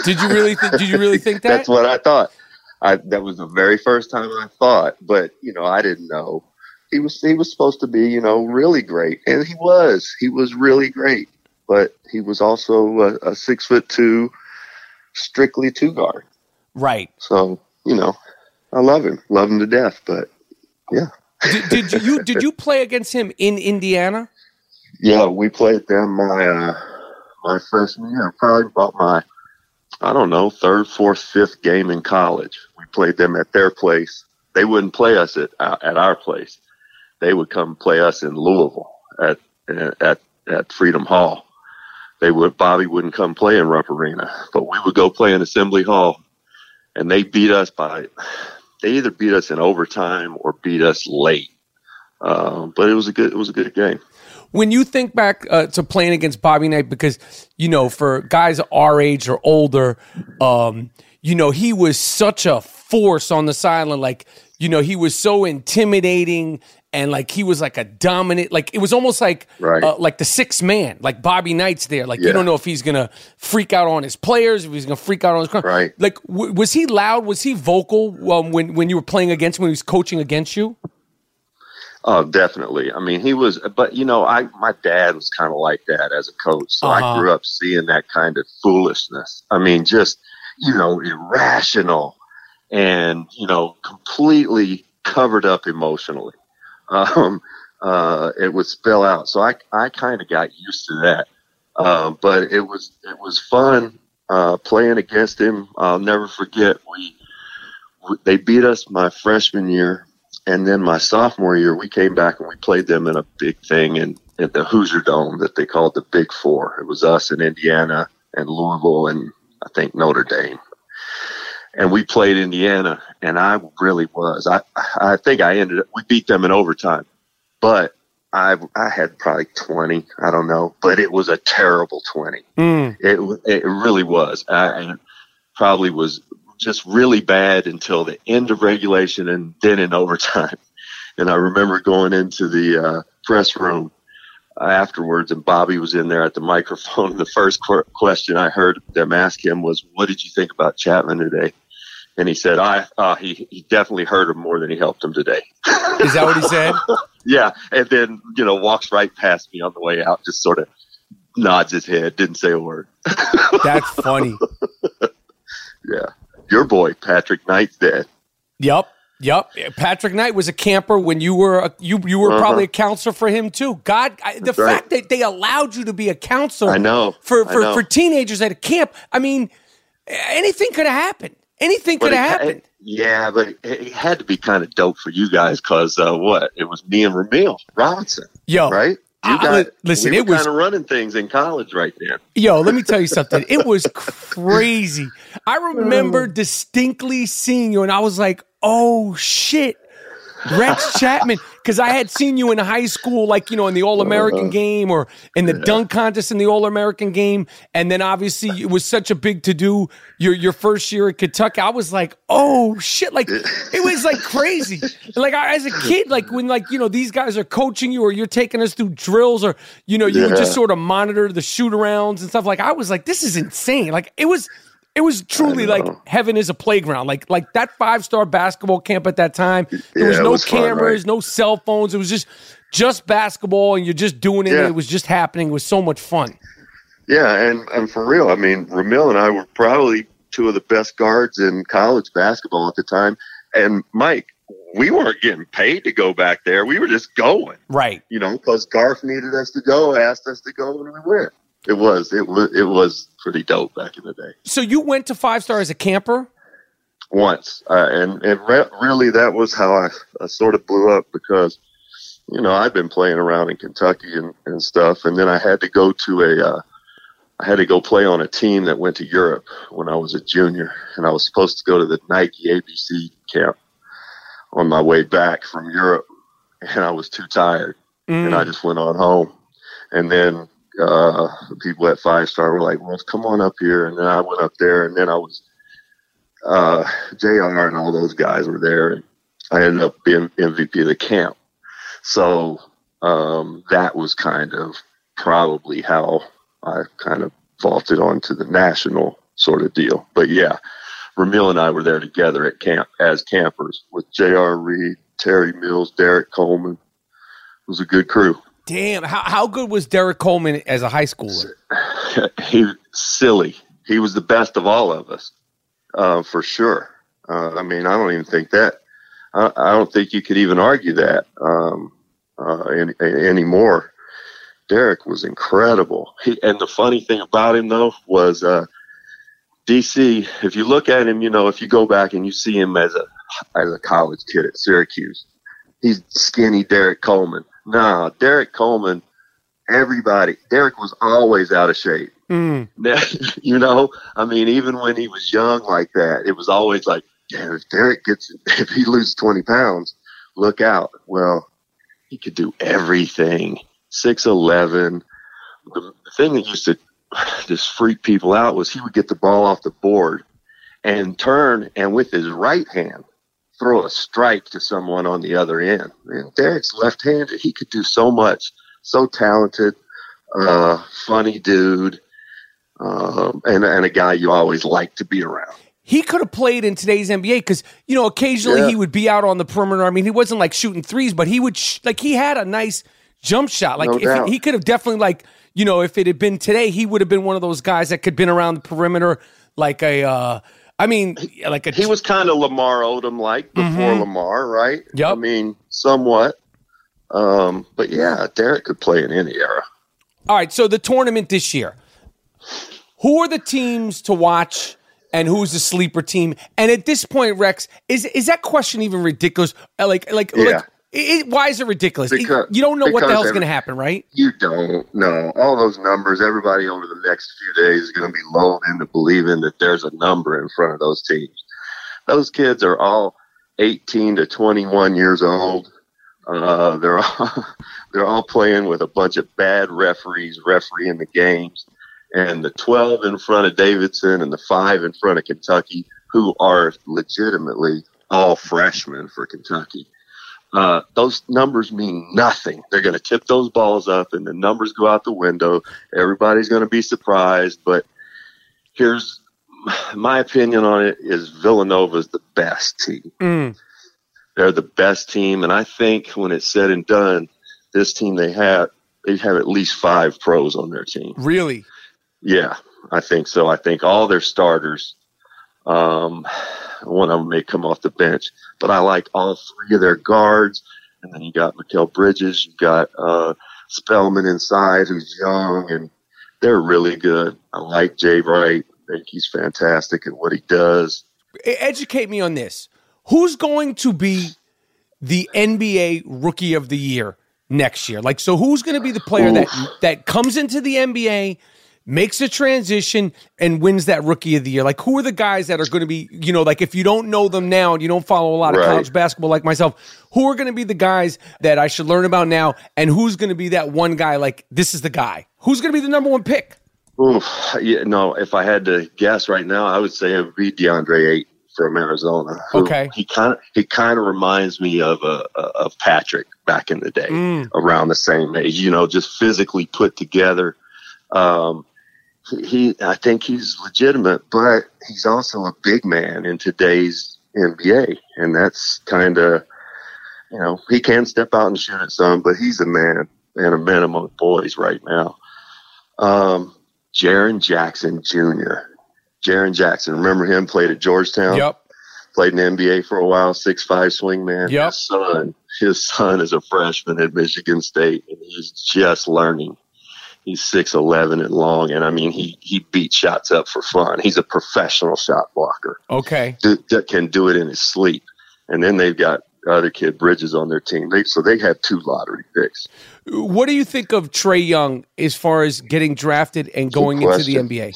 Did you really? Th- did you really think that? That's what I thought. I that was the very first time I thought, but you know, I didn't know he was he was supposed to be, you know, really great, and he was. He was really great, but he was also a, a six foot two, strictly two guard. right. So you know, I love him, love him to death. But yeah, Did, did you did you play against him in Indiana? yeah, we played them my uh, my freshman year, probably about my I don't know third, fourth, fifth game in college. We played them at their place. They wouldn't play us at uh, at our place. They would come play us in Louisville at at at Freedom Hall. They would Bobby wouldn't come play in Rupp Arena, but we would go play in Assembly Hall, and they beat us by. They either beat us in overtime or beat us late. Um, but it was a good it was a good game. when you think back uh, to playing against Bobby Knight, because you know, for guys our age or older, um, you know, he was such a force on the sideline. Like, you know, he was so intimidating, and like he was like a dominant. Like it was almost like Right. uh, like the sixth man. Like Bobby Knight's there. Like you don't know if he's gonna freak out on his players, if he's gonna freak out on his Right. Like, w- was he loud? Was he vocal um, when when you were playing against him, when he was coaching against you? Oh, definitely. I mean, he was, but you know, I my dad was kind of like that as a coach, so Uh-huh. I grew up seeing that kind of foolishness. I mean, just you know, irrational and you know, completely covered up emotionally. Um, uh, it would spill out, so I I kind of got used to that. Uh, but it was it was fun uh, playing against him. I'll never forget we, we they beat us my freshman year and then my sophomore year, we came back and we played them in a big thing in, at the Hoosier Dome that they called the Big Four. It was us in Indiana and Louisville and I think Notre Dame. And we played Indiana, and I really was. I I think I ended up. We beat them in overtime, but I I had probably twenty. I don't know, but it was a terrible twenty. Mm. It it really was. I, and it probably was just really bad until the end of regulation and then in overtime. And I remember going into the uh, press room afterwards, and Bobby was in there at the microphone. The first qu- question I heard them ask him was, "What did you think about Chapman today?" And he said, "I uh, he he definitely hurt him more than he helped him today." Is that what he said? yeah, and then you know walks right past me on the way out, just sort of nods his head, didn't say a word. That's funny. Yeah, your boy Patrick Knight's dead. Yep. Yep. Patrick Knight was a camper when you were a, you you were Uh-huh. probably a counselor for him too. God, I, the That's right. fact that they allowed you to be a counselor, I know. for for, know. for teenagers at a camp. I mean, anything could have happened. Anything could have happened. it- Yeah, but it, it had to be kind of dope for you guys because uh, what? It was me and Rumeal Robinson, Yo, right? You I- I- listen, we it was- kind of running things in college right there. Yo, let me tell you something. It was crazy. I remember distinctly seeing you, and I was like, "Oh shit, Rex Chapman!" Because I had seen you in high school, like you know, in the All American uh-huh. game or in the dunk contest in the All American game, and then obviously it was such a big to do your your first year at Kentucky. I was like, "Oh shit!" Like it was like crazy. Like I, as a kid, like when like you know these guys are coaching you or you're taking us through drills or you know you would just sort of monitor the shoot arounds and stuff. Like I was like, this is insane. Like it was. It was truly like heaven is a playground. Like like that five star basketball camp at that time. There was Yeah, it no was fun, cameras, right? no cell phones. It was just just basketball, and you're just doing it. Yeah. it was just happening. It was so much fun. Yeah, and, and for real, I mean, Rumeal and I were probably two of the best guards in college basketball at the time. And Mike, we weren't getting paid to go back there. We were just going, Right. you know, because Garf needed us to go, asked us to go, and we went. It was it was it was pretty dope back in the day. So you went to five star as a camper. once, uh, and and re- really that was how I, I sort of blew up because you know I'd been playing around in Kentucky and, and stuff, and then I had to go to a uh, I had to go play on a team that went to Europe when I was a junior, and I was supposed to go to the Nike ABC camp on my way back from Europe, and I was too tired, and I just went on home, and then. Uh, people at Five Star were like, "Well, come on up here," and then I went up there, and then I was uh, JR and all those guys were there. And I ended up being MVP of the camp. So um, that was kind of probably how I kind of vaulted onto the national sort of deal. But yeah, Rumeal and I were there together at camp as campers with JR Reid, Terry Mills, Derrick Coleman. It was a good crew. Damn. How how good was Derrick Coleman as a high schooler? he silly. He was the best of all of us, uh, for sure. Uh, I mean, I don't even think that. I, I don't think you could even argue that um, uh, any, anymore. Derrick was incredible. He, and the funny thing about him, though, was uh, DC. If you look at him, you know, if you go back and you see him as a as a college kid at Syracuse, he's skinny Derrick Coleman. Nah, Derrick Coleman everybody. Derrick was always out of shape. Mm. you know, I mean, even when he was young like that, it was always like, damn, if Derrick gets, if he loses 20 pounds, look out. Well, he could do everything. 6'11. The, the thing that used to just freak people out was he would get the ball off the board and turn and with his right hand throw a strike to someone on the other end. Derrick's left handed. He could do so much. So talented, uh, funny dude, um, and, and a guy you always like to be around. He could have played in today's NBA because you know occasionally Yeah. he would be out on the perimeter. I mean, he wasn't like shooting threes, but he would sh- like he had a nice jump shot. Like No he, he could have definitely like you know if it had been today, he would have been one of those guys that could been around the perimeter like a. Uh, I mean, like a He was kind of Lamar Odom like before Lamar, right? Yep. I mean, somewhat. Um, but yeah, Derrick could play in any era. All right, so the tournament this year. Who are the teams to watch and who's the sleeper team? And at this point, Rex, is is that question even ridiculous? Like like, Yeah. like it, why is it ridiculous? It- you don't know what the because hell's going to happen, right? You don't know all those numbers. Everybody over the next few days is going to be lulled into believing that there's a number in front of those teams. Those kids are all 18 to 21 years old. Uh, they're all, they're all playing with a bunch of bad referees refereeing the games, and the 12 in front of Davidson and the five in front of Kentucky, who are legitimately all freshmen for Kentucky uh, those numbers mean nothing. They're going to tip those balls up, and the numbers go out the window. Everybody's going to be surprised. But here's my opinion on it: is Villanova's the best team. Mm. They're the best team, and I think when it's said and done, this team they have they have at least five pros on their team. Really? Yeah, I think so. I think all their starters. Um, one of them may come off the bench, but I like all three of their guards. And then you got Mikal Bridges, you got uh, Spellman inside, who's young, and they're really good. I like Jay Wright. I think he's fantastic at what he does. educate me on this. Who's going to be the NBA Rookie of the Year next year? Like, so who's going to be the player that that comes into the NBA, makes a transition, and wins that Rookie of the Year? Like, who are the guys that are going to be? You know, like if you don't know them now and you don't follow a lot of college basketball like myself, who are going to be the guys that I should learn about now? And who's going to be that one guy? Like, this is the guy. Who's going to be the number one pick? Yeah, no, if I had to guess right now, I would say it would be DeAndre Ayton from Arizona. Okay. He kind of he kind of reminds me of uh, uh, of Patrick back in the day, Mm. around the same age. You know, just physically put together. Um, he, I think he's legitimate, but he's also a big man in today's NBA, and that's kind of, you know, he can step out and shoot at some, but he's a man and a man among boys right now. Um, Jaren Jackson Jr. Jaren Jackson, remember him? Played at Georgetown. Yep. Played in the NBA for a while. Six five swing man. Yep. His son, his son is a freshman at Michigan State, and he's just learning. He's six eleven and long, and I mean he he beats shots up for fun. He's a professional shot blocker Okay. do, that can do it in his sleep. And then they've got other kid Bridges on their team. They, so they have two lottery picks. What do you think of Trae Young as far as getting drafted and going into the. NBA?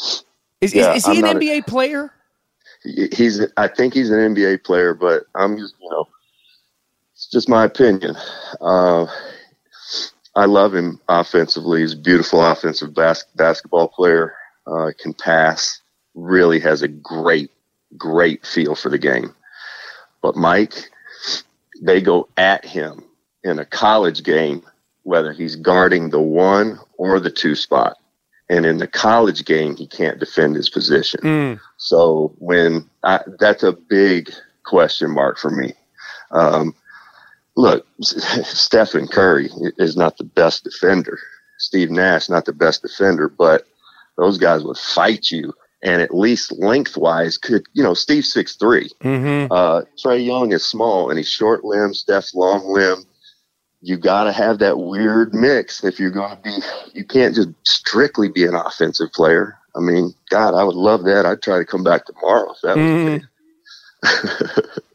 Is, Yeah, is, is he I'm an not a- NBA player? He's, I think he's an NBA player, but I'm just, you know, it's just my opinion. Uh, I love him offensively. He's a beautiful offensive bas- basketball player. Uh, can pass. Really has a great, great feel for the game. But Mike, they go at him in a college game, whether he's guarding the one or the two spot. And in the college game, he can't defend his position. Mm. So when I, that's a big question mark for me. Um, look, Stephen Curry is not the best defender. Steve Nash not the best defender, but those guys would fight you, and at least lengthwise could you know Steve six three. Mm-hmm. Uh, Trae Young is small and he's short limb. Steph's long limb. You got to have that weird mix if you're going to be. You can't just strictly be an offensive player. I mean, God, I would love that. I'd try to come back tomorrow if that was the case.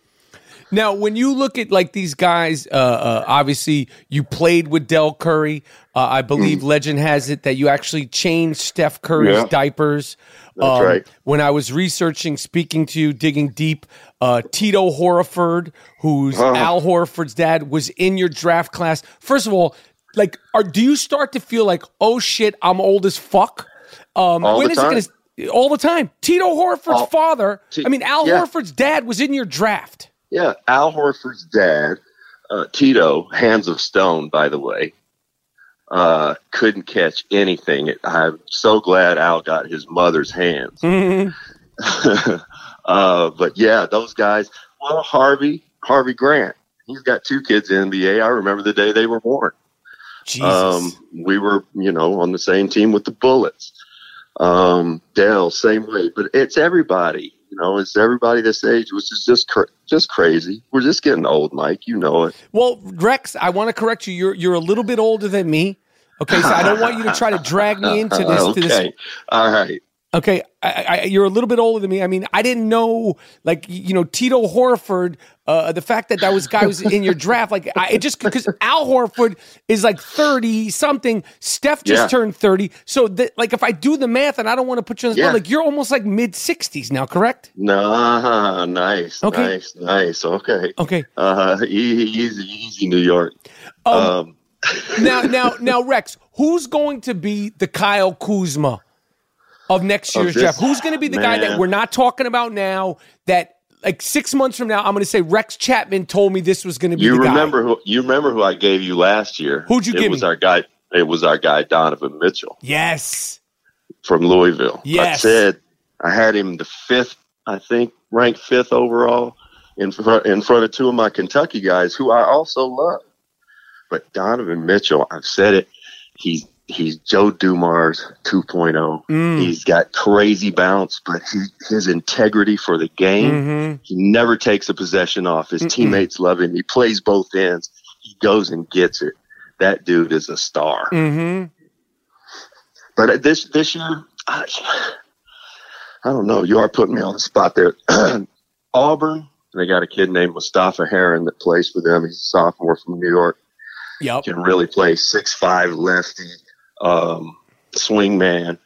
Now, when you look at like these guys, uh, uh, obviously you played with Del Curry. Uh, I believe legend has it that you actually changed Steph Curry's. Yeah. diapers. Um, That's right. When I was researching, speaking to you, digging deep, uh, Tito Horford, who's Oh. Al Horford's dad, was in your draft class. First of all, like, are do you start to feel like, oh shit, I'm old as fuck? Um, All when the is it time. gonna? All the time. Tito Horford's father. T- I mean, Al yeah. Horford's dad was in your draft. Yeah, Al Horford's dad, uh, Tito, hands of stone, by the way, uh, couldn't catch anything. I'm so glad Al got his mother's hands. Mhm. uh, but yeah, those guys. Well, Harvey, Harvey Grant, he's got two kids in the NBA. I remember the day they were born. Um, we were, you know, on the same team with the Bullets. Um, Del, same way. But it's everybody. You know, it's everybody this age, which is just cr- just crazy. We're just getting old, Mike. You know it. Well, Rex, I want to correct you. You're you're a little bit older than me. Okay, so I don't want you to try to drag me into this. okay. To this. All right. Okay, I, I, you're a little bit older than me. I mean, I didn't know, like you know, Tito Horford. Uh, the fact that that was guy was in your draft, like I it just because Al Horford is like thirty something. Steph just Yeah. turned thirty. So that, like, if I do the math, and I don't want to put you on the spot, Yeah. like you're almost like mid sixties now, correct? Nah, nice, Okay. nice, nice. Okay. Okay. Uh, easy, easy, New York. Um, now, now, now, Rex, who's going to be the Kyle Kuzma of next Of year's this- draft? Who's going to be the guy that we're not talking about now? That like six months from now, I'm going to say Rex Chapman told me this was going to be. you the guy. remember who? You remember who I gave you last year? Who'd you it give was me? our guy. It was our guy Donovan Mitchell Yes. from Louisville. Yes. I said I had him the fifth, I think, ranked fifth overall in front in front of two of my Kentucky guys who I also love. But Donovan Mitchell, I've said it. He's he's Joe Dumars 2.0. Mm. He's got crazy bounce, but he, his integrity for the game. Mhm. He never takes a possession off. His teammates love him. He plays both ends. He goes and gets it. That dude is a star. Mhm. But this this year, I, I don't know. You are putting me on the spot there. Auburn, they got a kid named Mustapha Heron that plays for them. He's a sophomore from New York. Yep. Can really play six five lefty, um, swing man.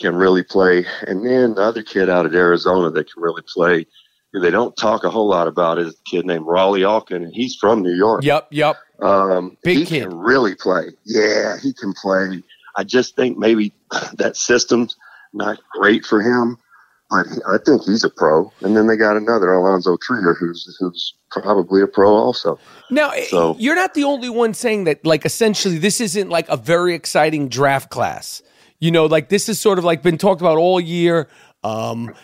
Can really play. And then the other kid out of Arizona that can really play. They don't talk a whole lot about is a kid named Rawle Alkin, and he's from New York. Yep. Yep. Um, Big he kid. can really play. Yeah, he can play. I just think maybe that system's not great for him, but he, I think he's a pro. And then they got another Allonzo Trier, who's who's probably a pro also. Now, So- you're not the only one saying that, like, essentially, this isn't like a very exciting draft class. You know, like, this is sort of like been talked about all year. Um,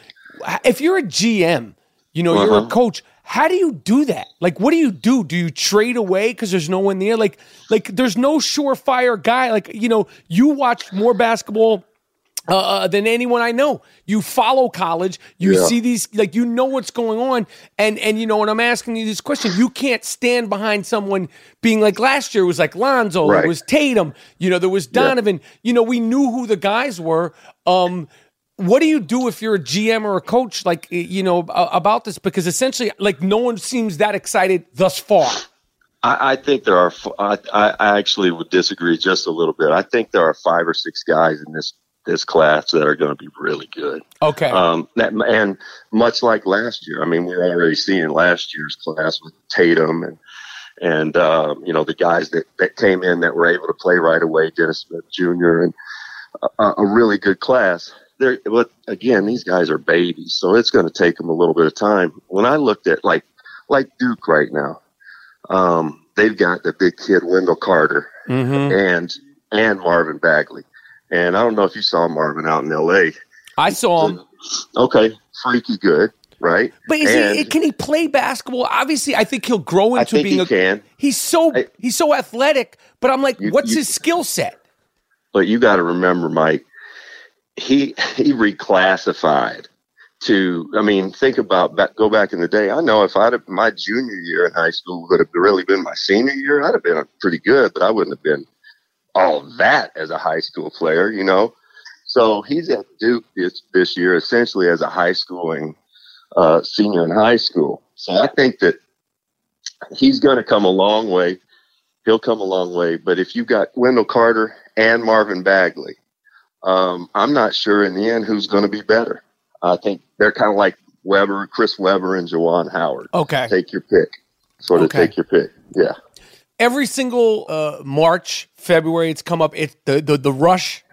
if you're a GM, you know, you're a Uh-huh. coach, how do you do that? Like, what do you do? Do you trade away because there's no one there? Like, like, there's no surefire guy. Like, you know, you watch more basketball uh, uh, than anyone I know. You follow college. You Yeah. see these, like you know what's going on, and and you know. when I'm asking you this question, you can't stand behind someone being like last year it was like Lonzo, Right. it was Tatum, you know, there was Donovan. You know, we knew who the guys were. Um, what do you do if you're a GM or a coach, like you know, about this? Because essentially, like no one seems that excited thus far. I, I think there are. I, I actually would disagree just a little bit. I think there are five or six guys in this this class that are going to be really good. Okay, Um, that and much like last year, I mean, we're already seeing last year's class with Tatum and and um, you know the guys that that came in that were able to play right away, Dennis Smith Jr. and a, a really good class. They're, but again, these guys are babies, so it's going to take them a little bit of time. When I looked at like like Duke right now, um, they've got the big kid Wendell Carter Mhm. and and Marvin Bagley, and I don't know if you saw Marvin out in L.A. I saw him. Okay, freaky good, right? But is he, can he play basketball? Obviously, I think he'll grow I into think being he a. can, He's so I- he's so athletic, but I'm like, You- what's you- his skill set? but you got to remember, Mike. He he reclassified to. I mean, think about back, go back in the day. I know if I'd have my junior year in high school would have really been my senior year, I'd have been pretty good, but I wouldn't have been all that as a high school player, you know. So he's at Duke this this year essentially as a high schooling uh, senior in high school. So I think that he's going to come a long way. He'll come a long way. But if you've got Wendell Carter and Marvin Bagley, um, I'm not sure in the end who's going to be better. I think they're kind of like Webber, Chris Webber, and Juwan Howard. Okay. Take your pick. Sort of Okay. take your pick. Yeah. Every single uh, March, February, it's come up. It the, the the rush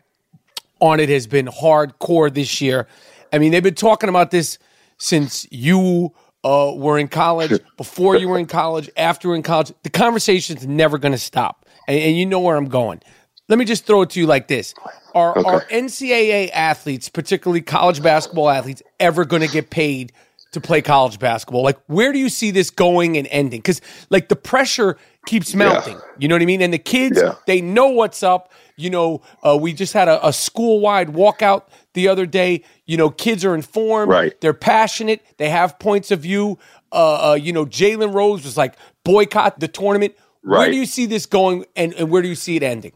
on it has been hardcore this year. I mean, they've been talking about this since you uh, were in college, before you were in college, after you were in college. The conversation's never going to stop, and, and you know where I'm going. Let me just throw it to you like this: Are Okay. are NCAA athletes, particularly college basketball athletes, ever going to get paid to play college basketball? Like, where do you see this going and ending? Because like the pressure keeps mounting. You know what I mean? And the kids, Yeah. they know what's up. You know, uh, we just had a, a school wide walkout the other day. You know, kids are informed. Right. They're passionate. They have points of view. Uh, uh, you know, Jalen Rose was like, boycott the tournament. Where do you see this going and, and where do you see it ending?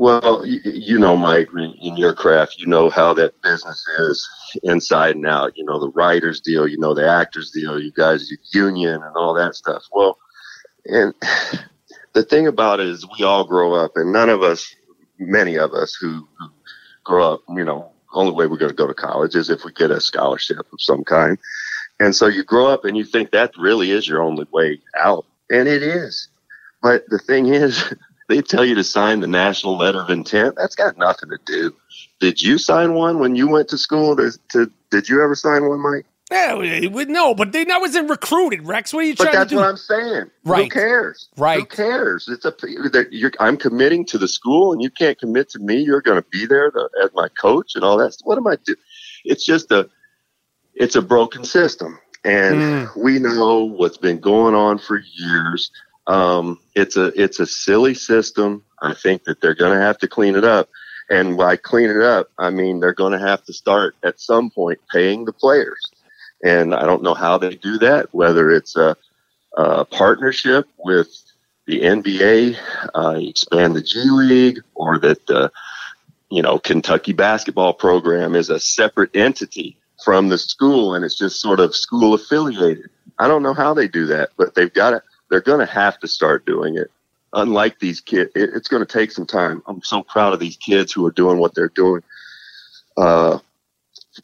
Well, you, you know, Mike, in your craft, you know how that business is inside and out. You know, the writers deal, you know, the actors deal, you guys, union and all that stuff. Well, and the thing about it is we all grow up and none of us, many of us who, who grow up, you know, only way we're going to go to college is if we get a scholarship of some kind. And so you grow up and you think that really is your only way out. And it is. But the thing is, they tell you to sign the national letter of intent. That's got nothing to do. Did you sign one when you went to school? To, to did you ever sign one, Mike? Yeah, no, but they, that wasn't recruited, Rex. What are you But trying to do? That's what I'm saying. Right. Who cares? Right. Who cares? It's a. You're, I'm committing to the school, and you can't commit to me. You're going to be there to, as my coach and all that. What am I doing? It's just a. It's a broken system, and Mm. we know what's been going on for years. Um, it's a it's a silly system. I think that they're going to have to clean it up, and by clean it up, I mean they're going to have to start at some point paying the players. And I don't know how they do that. Whether it's a, a partnership with the NBA, uh, expand the G League, or that the you know Kentucky basketball program is a separate entity from the school and it's just sort of school affiliated. I don't know how they do that, but they've got to, they're going to have to start doing it. Unlike these kids, it, it's going to take some time. I'm so proud of these kids who are doing what they're doing uh,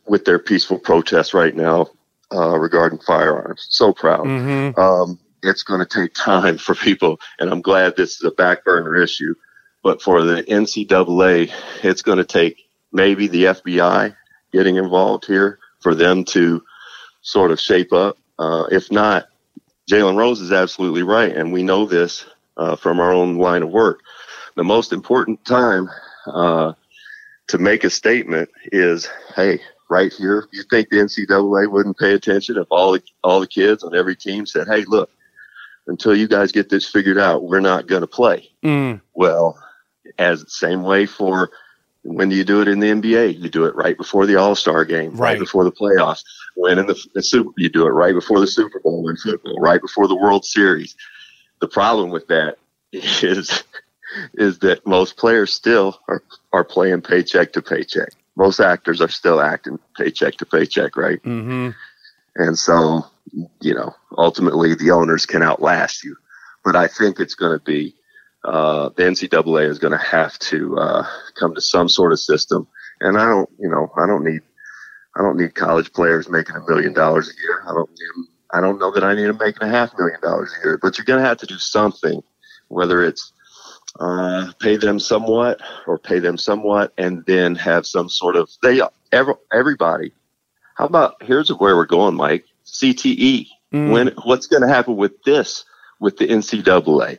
with their peaceful protests right now uh, regarding firearms. So proud. Mm-hmm. Um, it's going to take time for people, and I'm glad this is a back burner issue. But for the NCAA, it's going to take maybe the FBI getting involved here for them to sort of shape up. Uh, if not, Jalen Rose is absolutely right, and we know this uh, from our own line of work. The most important time uh, to make a statement is, hey, right here, you think the NCAA wouldn't pay attention if all the, all the kids on every team said, hey, look, until you guys get this figured out, we're not going to play. Mm. Well, as the same way for when do you do it in the NBA? You do it right before the All Star game, right. Right. before the playoffs. When in the, the Super, you do it right before the Super Bowl in football, right before the World Series. The problem with that is is that most players still are are playing paycheck to paycheck. Most actors are still acting paycheck to paycheck, right? Mm-hmm. And so, you know, ultimately the owners can outlast you. But I think it's going to be uh, the NCAA is going to have to uh, come to some sort of system. And I don't, you know, I don't need, I don't need college players making a million dollars a year. I don't need I don't know that I need them making a half million dollars a year. But you're going to have to do something, whether it's uh, pay them somewhat or pay them somewhat, and then have some sort of they every, everybody. How about here's where we're going, Mike? CTE. Mm. When what's going to happen with this with the NCAA?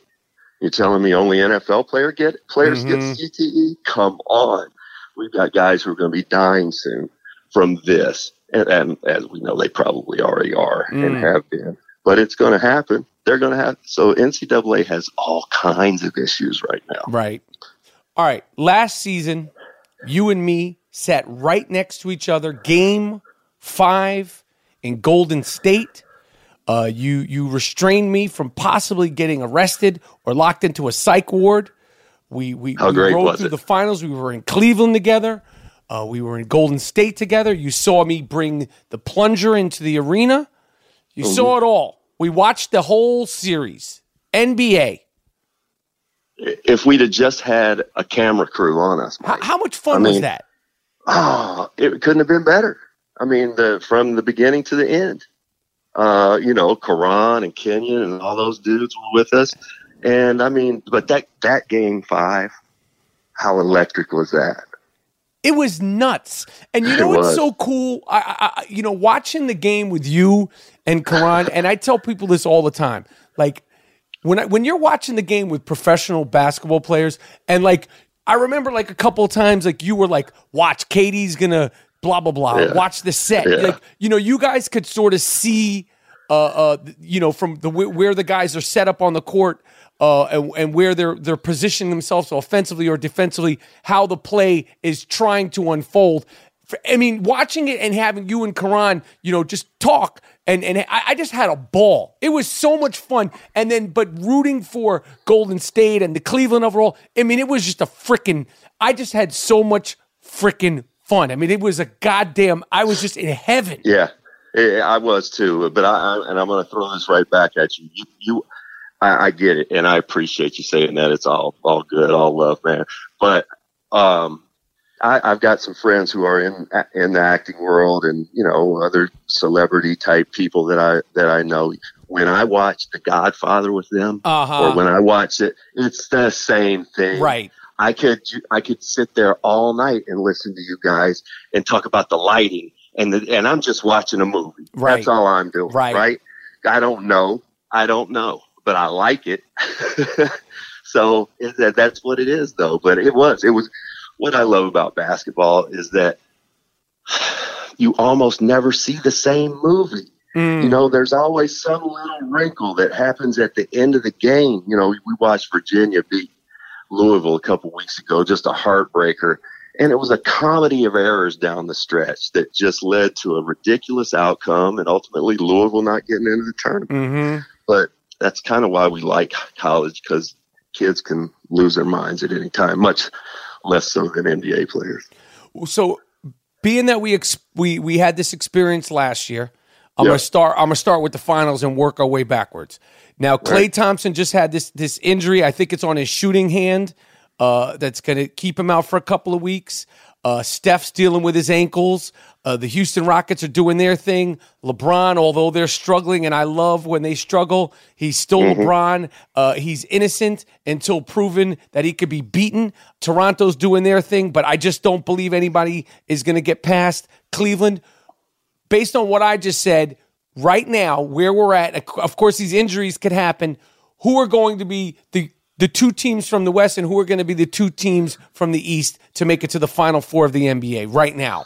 You're telling me only NFL player get players Mhm. get CTE? Come on, we've got guys who are going to be dying soon from this, and, and as we know, they probably already are and Mm. have been. But it's going to happen. They're going to have so NCAA has all kinds of issues right now. Right. All right. Last season, you and me sat right next to each other. Game five in Golden State. Uh, you you restrained me from possibly getting arrested or locked into a psych ward. We we, How we rode through it? the finals. We were in Cleveland together. Uh, we were in Golden State together. You saw me bring the plunger into the arena. You Mm-hmm. saw it all. We watched the whole series. NBA. If we'd have just had a camera crew on us, How, Mike, how much fun I was that? oh, it couldn't have been better. I mean, the from the beginning to the end. Uh, you know, Karan and Kenyon and all those dudes were with us, and I mean, but that that game five, how electric was that? It was nuts. And you know what's so cool? I, I, I- you know, watching the game with you and Karan, and I tell people this all the time. Like when I, when you're watching the game with professional basketball players, and like I remember like a couple of times, like you were like, "Watch, KD's gonna blah blah blah. Yeah. Watch the set." Yeah. Like you know, you guys could sort of see, uh, uh, you know, from the where where the guys are set up on the court uh, and, and where they're they're positioning themselves offensively or defensively, how the play is trying to unfold. I mean, watching it and having you and Karan, you know, just talk and and I, I just had a ball. It was so much fun. And then, but rooting for Golden State and the Cleveland overall. I mean, it was just a freaking. I just had so much freaking fun. I mean, it was a goddamn. I was just in heaven. Yeah, I was too. But I, I and I'm going to throw this right back at you. You, you I, I get it, and I appreciate you saying that. It's all all good, all love, man. But um, I, I've got some friends who are in in the acting world, and you know other celebrity type people that I that I know. When I watch The Godfather with them, Uh-huh. or when I watch it, it's the same thing. Right. I could I could sit there all night and listen to you guys and talk about the lighting and the, and I'm just watching a movie. Right. That's all I'm doing. Right. Right. I don't know. I don't know, but I like it. so that, that's what it is, though. But it was it was what I love about basketball is that you almost never see the same movie. Mm. You know, there's always some little wrinkle that happens at the end of the game. You know, we watched Virginia beat Louisville a couple weeks ago, just a heartbreaker. And it was a comedy of errors down the stretch that just led to a ridiculous outcome and ultimately Louisville not getting into the tournament. Mm-hmm. But that's kind of why we like college because kids can lose their minds at any time, much less so than NBA players. So being that we ex- we we had this experience last year, I'm Yeah. gonna start. I'm gonna start with the finals and work our way backwards. Now, Klay Right. Thompson just had this this injury. I think it's on his shooting hand. Uh, that's gonna keep him out for a couple of weeks. Uh, Steph's dealing with his ankles. Uh, the Houston Rockets are doing their thing. LeBron, although they're struggling, and I love when they struggle, he's still LeBron. Uh, he's innocent until proven that he could be beaten. Toronto's doing their thing, but I just don't believe anybody is going to get past Cleveland. Based on what I just said, right now, where we're at, of course, these injuries could happen. Who are going to be the the two teams from the West, and who are going to be the two teams from the East to make it to the Final Four of the NBA right now?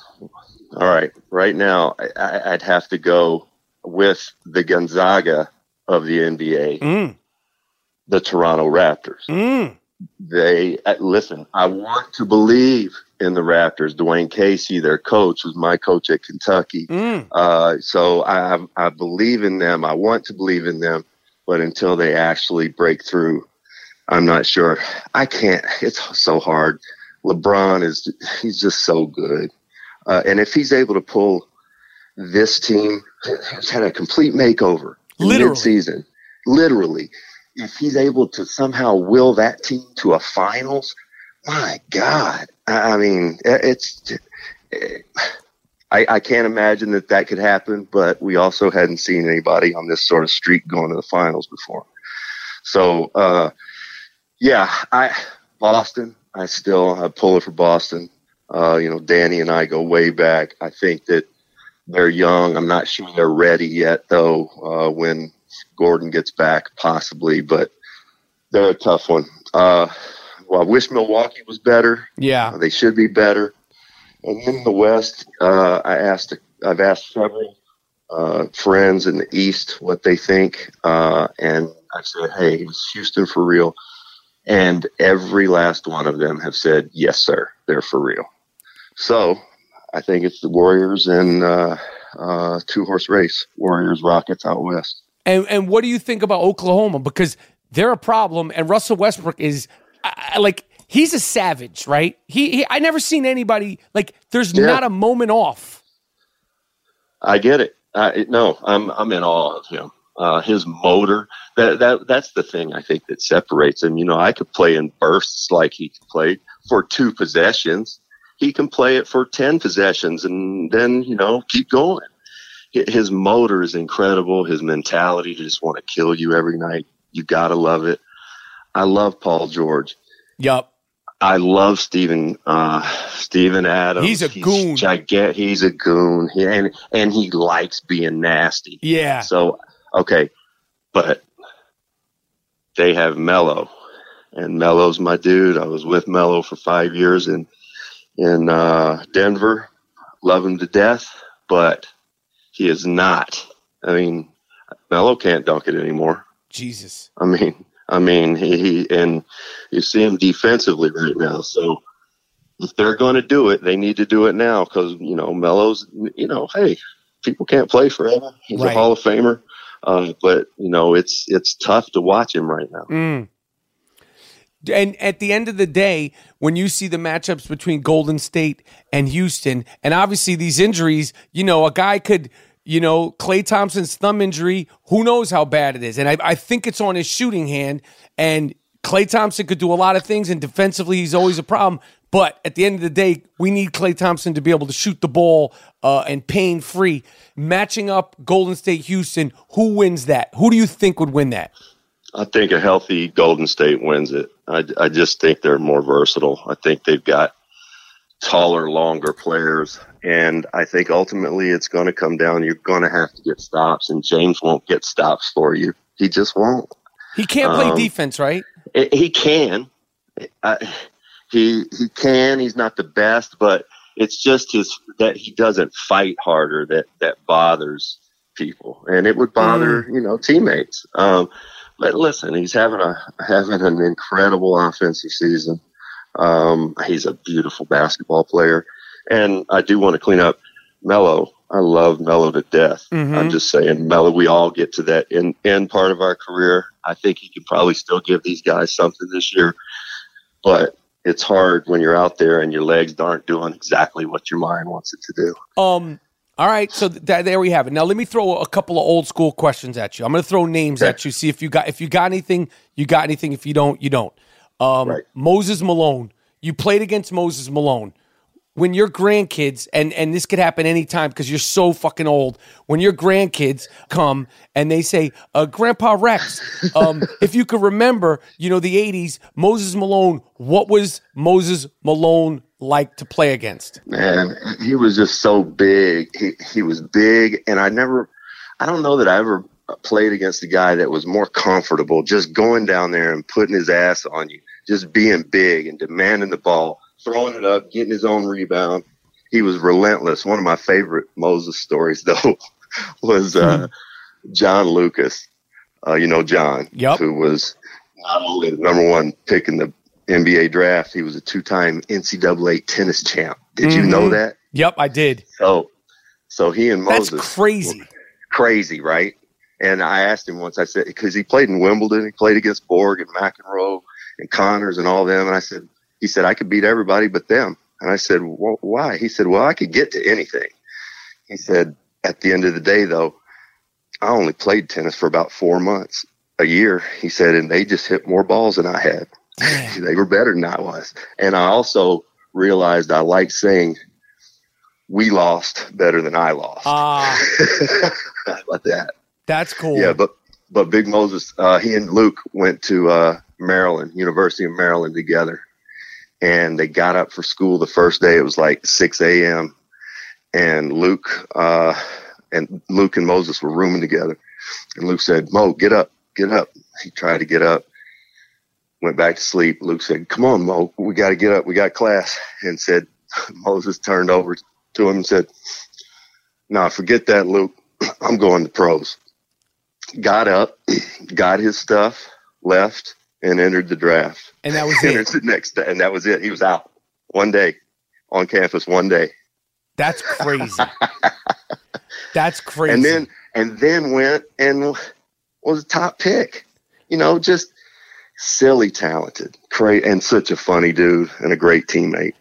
All right. Right now, I- I'd have to go with the Gonzaga of the NBA, Mm. the Toronto Raptors. Mm. They listen. I want to believe in the Raptors. Dwane Casey, their coach, was my coach at Kentucky. Mm. Uh, so I, I believe in them. I want to believe in them, but until they actually break through, I'm not sure. I can't. It's so hard. LeBron is he's just so good, uh, and if he's able to pull this team, has had a complete makeover Literally. midseason, literally. If he's able to somehow will that team to a finals, my God! I mean, it's. I, I can't imagine that that could happen, but we also hadn't seen anybody on this sort of streak going to the finals before. So, uh, yeah, I Boston. I still I pull it for Boston. Uh, you know, Danny and I go way back. I think that they're young. I'm not sure they're ready yet, though. Uh, when Gordon gets back, possibly, but they're a tough one. Well, I wish Milwaukee was better. Yeah. They should be better. And in the West, uh, I asked, I've asked several uh, friends in the East what they think, uh, and I said, "Hey, is Houston for real?" And every last one of them have said, "Yes, sir, they're for real." So I think it's the Warriors and uh, uh, two horse race: Warriors, Rockets out west. And and what do you think about Oklahoma? Because they're a problem, and Russell Westbrook is I, like he's a savage, right? He, he I never seen anybody like. There's Yeah. not a moment off. I get it. I, no, I'm I'm in awe of him. Uh, his motor. That that that's the thing I think that separates him. You know, I could play in bursts like he can play for two possessions. He can play it for ten possessions, and then you know keep going. His motor is incredible. His mentality to just want to kill you every night. You gotta love it. I love Paul George. Yup. I love Stephen uh Steven Adams. He's a goon. Gigantic. He's a goon. He, and and he likes being nasty. Yeah. So okay, but they have Melo, and Melo's my dude. I was with Melo for five years in in uh, Denver. Love him to death, but he is not. I mean, Melo can't dunk it anymore. Jesus. I mean, I mean, he, he and you see him defensively right now. So if they're going to do it, they need to do it now because you know Melo's. You know, hey, people can't play forever. He's Right. a Hall of Famer, uh, but you know it's it's tough to watch him right now. Mm. And at the end of the day, when you see the matchups between Golden State and Houston, and obviously these injuries, you know, a guy could, you know, Klay Thompson's thumb injury, who knows how bad it is. And I, I think it's on his shooting hand. And Klay Thompson could do a lot of things, and defensively, he's always a problem. But at the end of the day, we need Klay Thompson to be able to shoot the ball uh, and pain free. Matching up Golden State Houston, who wins that? Who do you think would win that? I think a healthy Golden State wins it. I, I just think they're more versatile. I think they've got taller, longer players. And I think ultimately it's going to come down. You're going to have to get stops, and James won't get stops for you. He just won't. He can't play Um, defense, right? He can. I, he he can. He's not the best, but it's just his that he doesn't fight harder that that bothers people, and it would bother you know teammates. Um, but listen, he's having a having an incredible offensive season. Um, he's a beautiful basketball player, and I do want to clean up Melo. I love Melo to death. Mhm. I'm just saying, Melo. We all get to that end, end part of our career. I think he can probably still give these guys something this year, but it's hard when you're out there and your legs aren't doing exactly what your mind wants it to do. Um. All right, so th- there we have it. Now let me throw a couple of old school questions at you. I'm going to throw names Okay. at you. See if you got if you got anything. You got anything. If you don't, you don't. Um, Right. Moses Malone. You played against Moses Malone. When your grandkids and and this could happen anytime because you're so fucking old. When your grandkids come and they say, uh, "Grandpa Rex, um, if you could remember, you know the '80s, Moses Malone. What was Moses Malone like to play against?" Man, he was just so big. He he was big, and I never, I don't know that I ever played against a guy that was more comfortable just going down there and putting his ass on you, just being big and demanding the ball, throwing it up, getting his own rebound. He was relentless. One of my favorite Moses stories, though, was uh, John Lucas. Uh, you know John, Yep. who was not only the number one pick in the NBA draft, he was a two-time NCAA tennis champ. Did you know Mhm. that? Yep, I did. So, so he and That's Moses, crazy. crazy, right? And I asked him once. I said because he played in Wimbledon, he played against Borg and McEnroe and Connors and all them. And I said, he said I could beat everybody but them. And I said, well, why? He said, well, I could get to anything. He said, at the end of the day, though, I only played tennis for about four months a year. He said, and they just hit more balls than I had. they were better than I was. And I also realized I like saying, we lost better than I lost. Ah, How about that? that's cool. Yeah, but but Big Moses, uh, he and Luke went to uh, Maryland, University of Maryland together, and they got up for school the first day. It was like six a.m. and Luke uh, and Luke and Moses were rooming together, and Luke said, "Mo, get up, get up." He tried to get up, went back to sleep. Luke said, "Come on, Mo, we got to get up. We got class." And said, Moses turned over to him and said, "No, forget that, Luke. I'm going to pros." got up, got his stuff, left, and entered the draft. and that was it. the next day, and that was it. He was out one day on campus, one day, That's crazy. That's crazy. and then and then went and was a top pick. You know, just silly talented, great, and such a funny dude and a great teammate.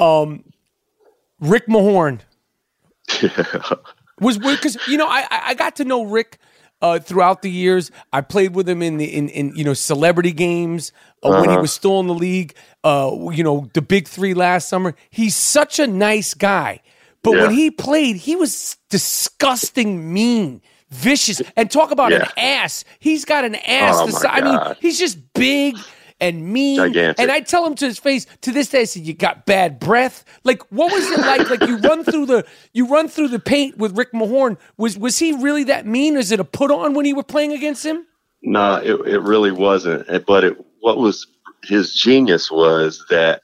um, Rick Mahorn was because you know I I- I got to know Rick. Uh, throughout the years, I played with him in the in, in you know celebrity games uh, when he Uh-huh. was still in the league. Uh, you know the big three last summer. He's such a nice guy, but when he played, he was disgusting, mean, vicious, and talk about an ass. He's got an ass. Oh, the I mean, he's just big and mean. Gigantic. And I tell him to his face to this day, I said, "You got bad breath." Like, what was it like? like you run through the you run through the paint with Rick Mahorn. Was was he really that mean? Is it a put on when you were playing against him? No, it, it really wasn't. But it, what was his genius was that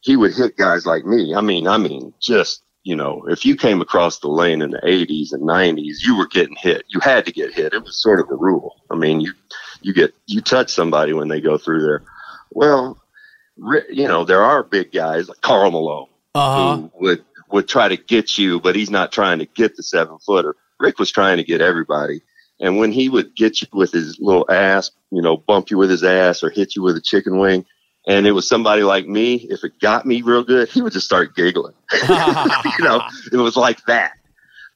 he would hit guys like me. I mean, I mean, just you know, if you came across the lane in the '80s and '90s, you were getting hit. You had to get hit. It was sort of the rule. I mean, you you get you touch somebody when they go through there. Well, you know, there are big guys like Karl Malone Uh who would would try to get you, but he's not trying to get the seven footer. Rick was trying to get everybody. And when he would get you with his little ass, you know, bump you with his ass or hit you with a chicken wing, and it was somebody like me, if it got me real good, he would just start giggling. you know, it was like that.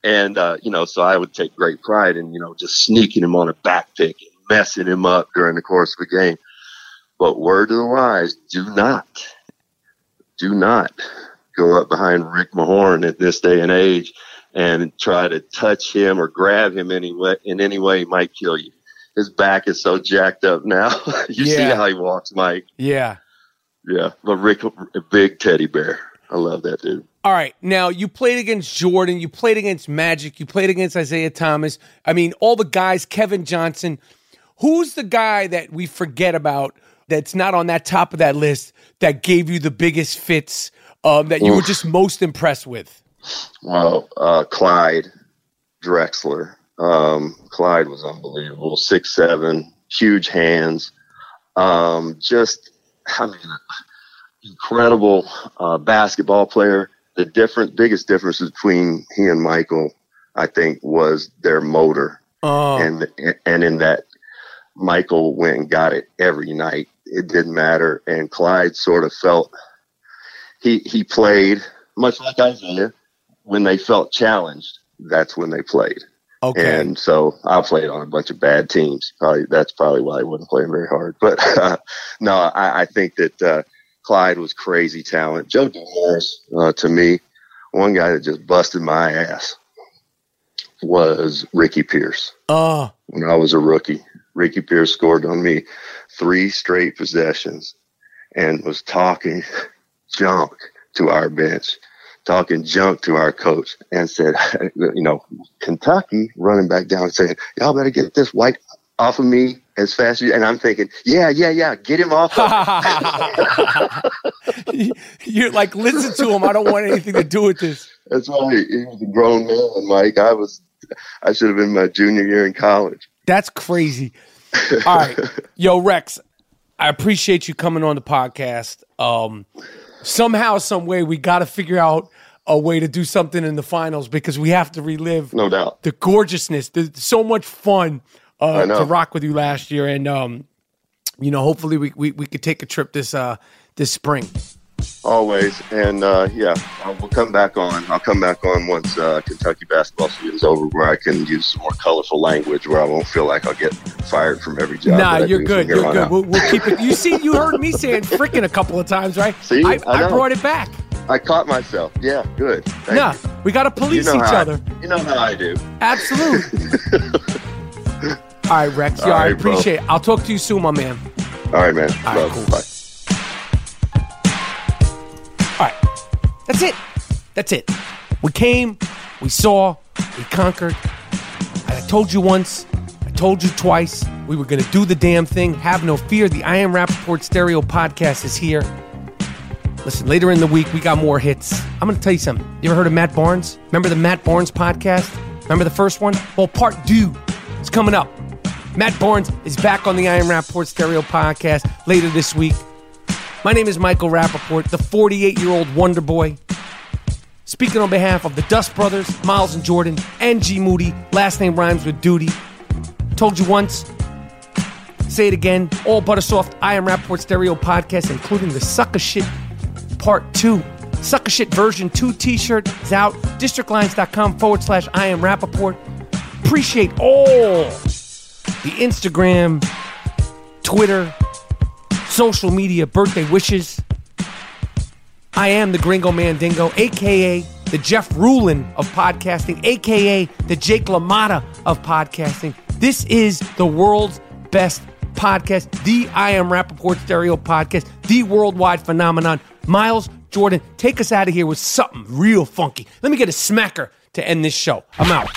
And, uh, you know, so I would take great pride in, you know, just sneaking him on a back pick and messing him up during the course of the game. But word to the wise, do not, do not go up behind Rick Mahorn at this day and age and try to touch him or grab him any way, in any way he might kill you. His back is so jacked up now. you see how he walks, Mike. Yeah. Yeah. But Rick, a big teddy bear. I love that dude. All right. Now you played against Jordan. You played against Magic. You played against Isiah Thomas. I mean, all the guys. Kevin Johnson. Who's the guy that we forget about that's not on that top of that list that gave you the biggest fits? Um, that you were just most impressed with. Well, Uh, Clyde Drexler. Um, Clyde was unbelievable. Six, seven, huge hands. Um, just, I mean, incredible uh, basketball player. The different, biggest difference between he and Michael, I think, was their motor. Oh, and and in that Michael went and got it every night. it didn't matter. And Clyde sort of felt he he played much like Isiah when they felt challenged. That's when they played. Okay. And so I played on a bunch of bad teams. Probably that's probably why I wasn't playing very hard. But uh, no, I, I think that uh, Clyde was crazy talent. Joe Dumars, uh, to me, one guy that just busted my ass was Ricky Pierce uh, when I was a rookie. Ricky Pierce scored on me three straight possessions and was talking junk to our bench, talking junk to our coach, and said, you know, Kentucky running back down and saying, y'all better get this white off of me as fast as you. And I'm thinking, yeah, yeah, yeah, get him off. Of You're like, listen to him. I don't want anything to do with this. That's why he was a grown man, Mike. I was, I should have been my junior year in college. That's crazy. All right. Yo, Rex, I appreciate you coming on the podcast. Um, somehow, some way, we got to figure out a way to do something in the finals because we have to relive No doubt. the gorgeousness. There's so much fun uh, to rock with you last year, and um, you know, hopefully we, we we could take a trip this uh this spring. Always. And uh, yeah, I will come back on. I'll come back on once uh, Kentucky basketball season's over where I can use some more colorful language where I won't feel like I'll get fired from every job. Nah, you're good. You're good. We'll, we'll keep it. You see, you heard me saying freaking a couple of times, right? See? I, I I brought it back. I caught myself. Yeah, good. Thank Nah, you. we got to You police know each how I- other. you know how I do. Absolutely. All right, Rex. Yeah, All I right, bro. appreciate it. I'll talk to you soon, my man. All right, man. All right, Love. cool. Bye. That's it. That's it. We came, we saw, we conquered. I told you once, I told you twice, we were going to do the damn thing. Have no fear. The I Am Rapaport Stereo podcast is here. Listen, later in the week, we got more hits. I'm going to tell you something. You ever heard of Matt Barnes? Remember the Matt Barnes podcast? Remember the first one? Well, part two is coming up. Matt Barnes is back on the I Am Rapaport Stereo podcast later this week. My name is Michael Rapaport, the 48 year old Wonder Boy. Speaking on behalf of the Dust Brothers, Miles and Jordan, and G Moody, last name rhymes with duty. Told you once, say it again. All Buttersoft I Am Rapaport Stereo podcast, including the Sucker Shit Part 2. Sucker Shit version 2 t shirt is out. Districtlines.com forward slash I Am Rapaport. Appreciate all the Instagram, Twitter, social media birthday wishes. I am the Gringo Mandingo, aka the Jeff Rulin of podcasting, aka the Jake LaMotta of podcasting. This is the world's best podcast, the I Am Rapaport Stereo podcast, the worldwide phenomenon. Miles Jordan, take us out of here with something real funky. Let me get a smacker to end this show. I'm out.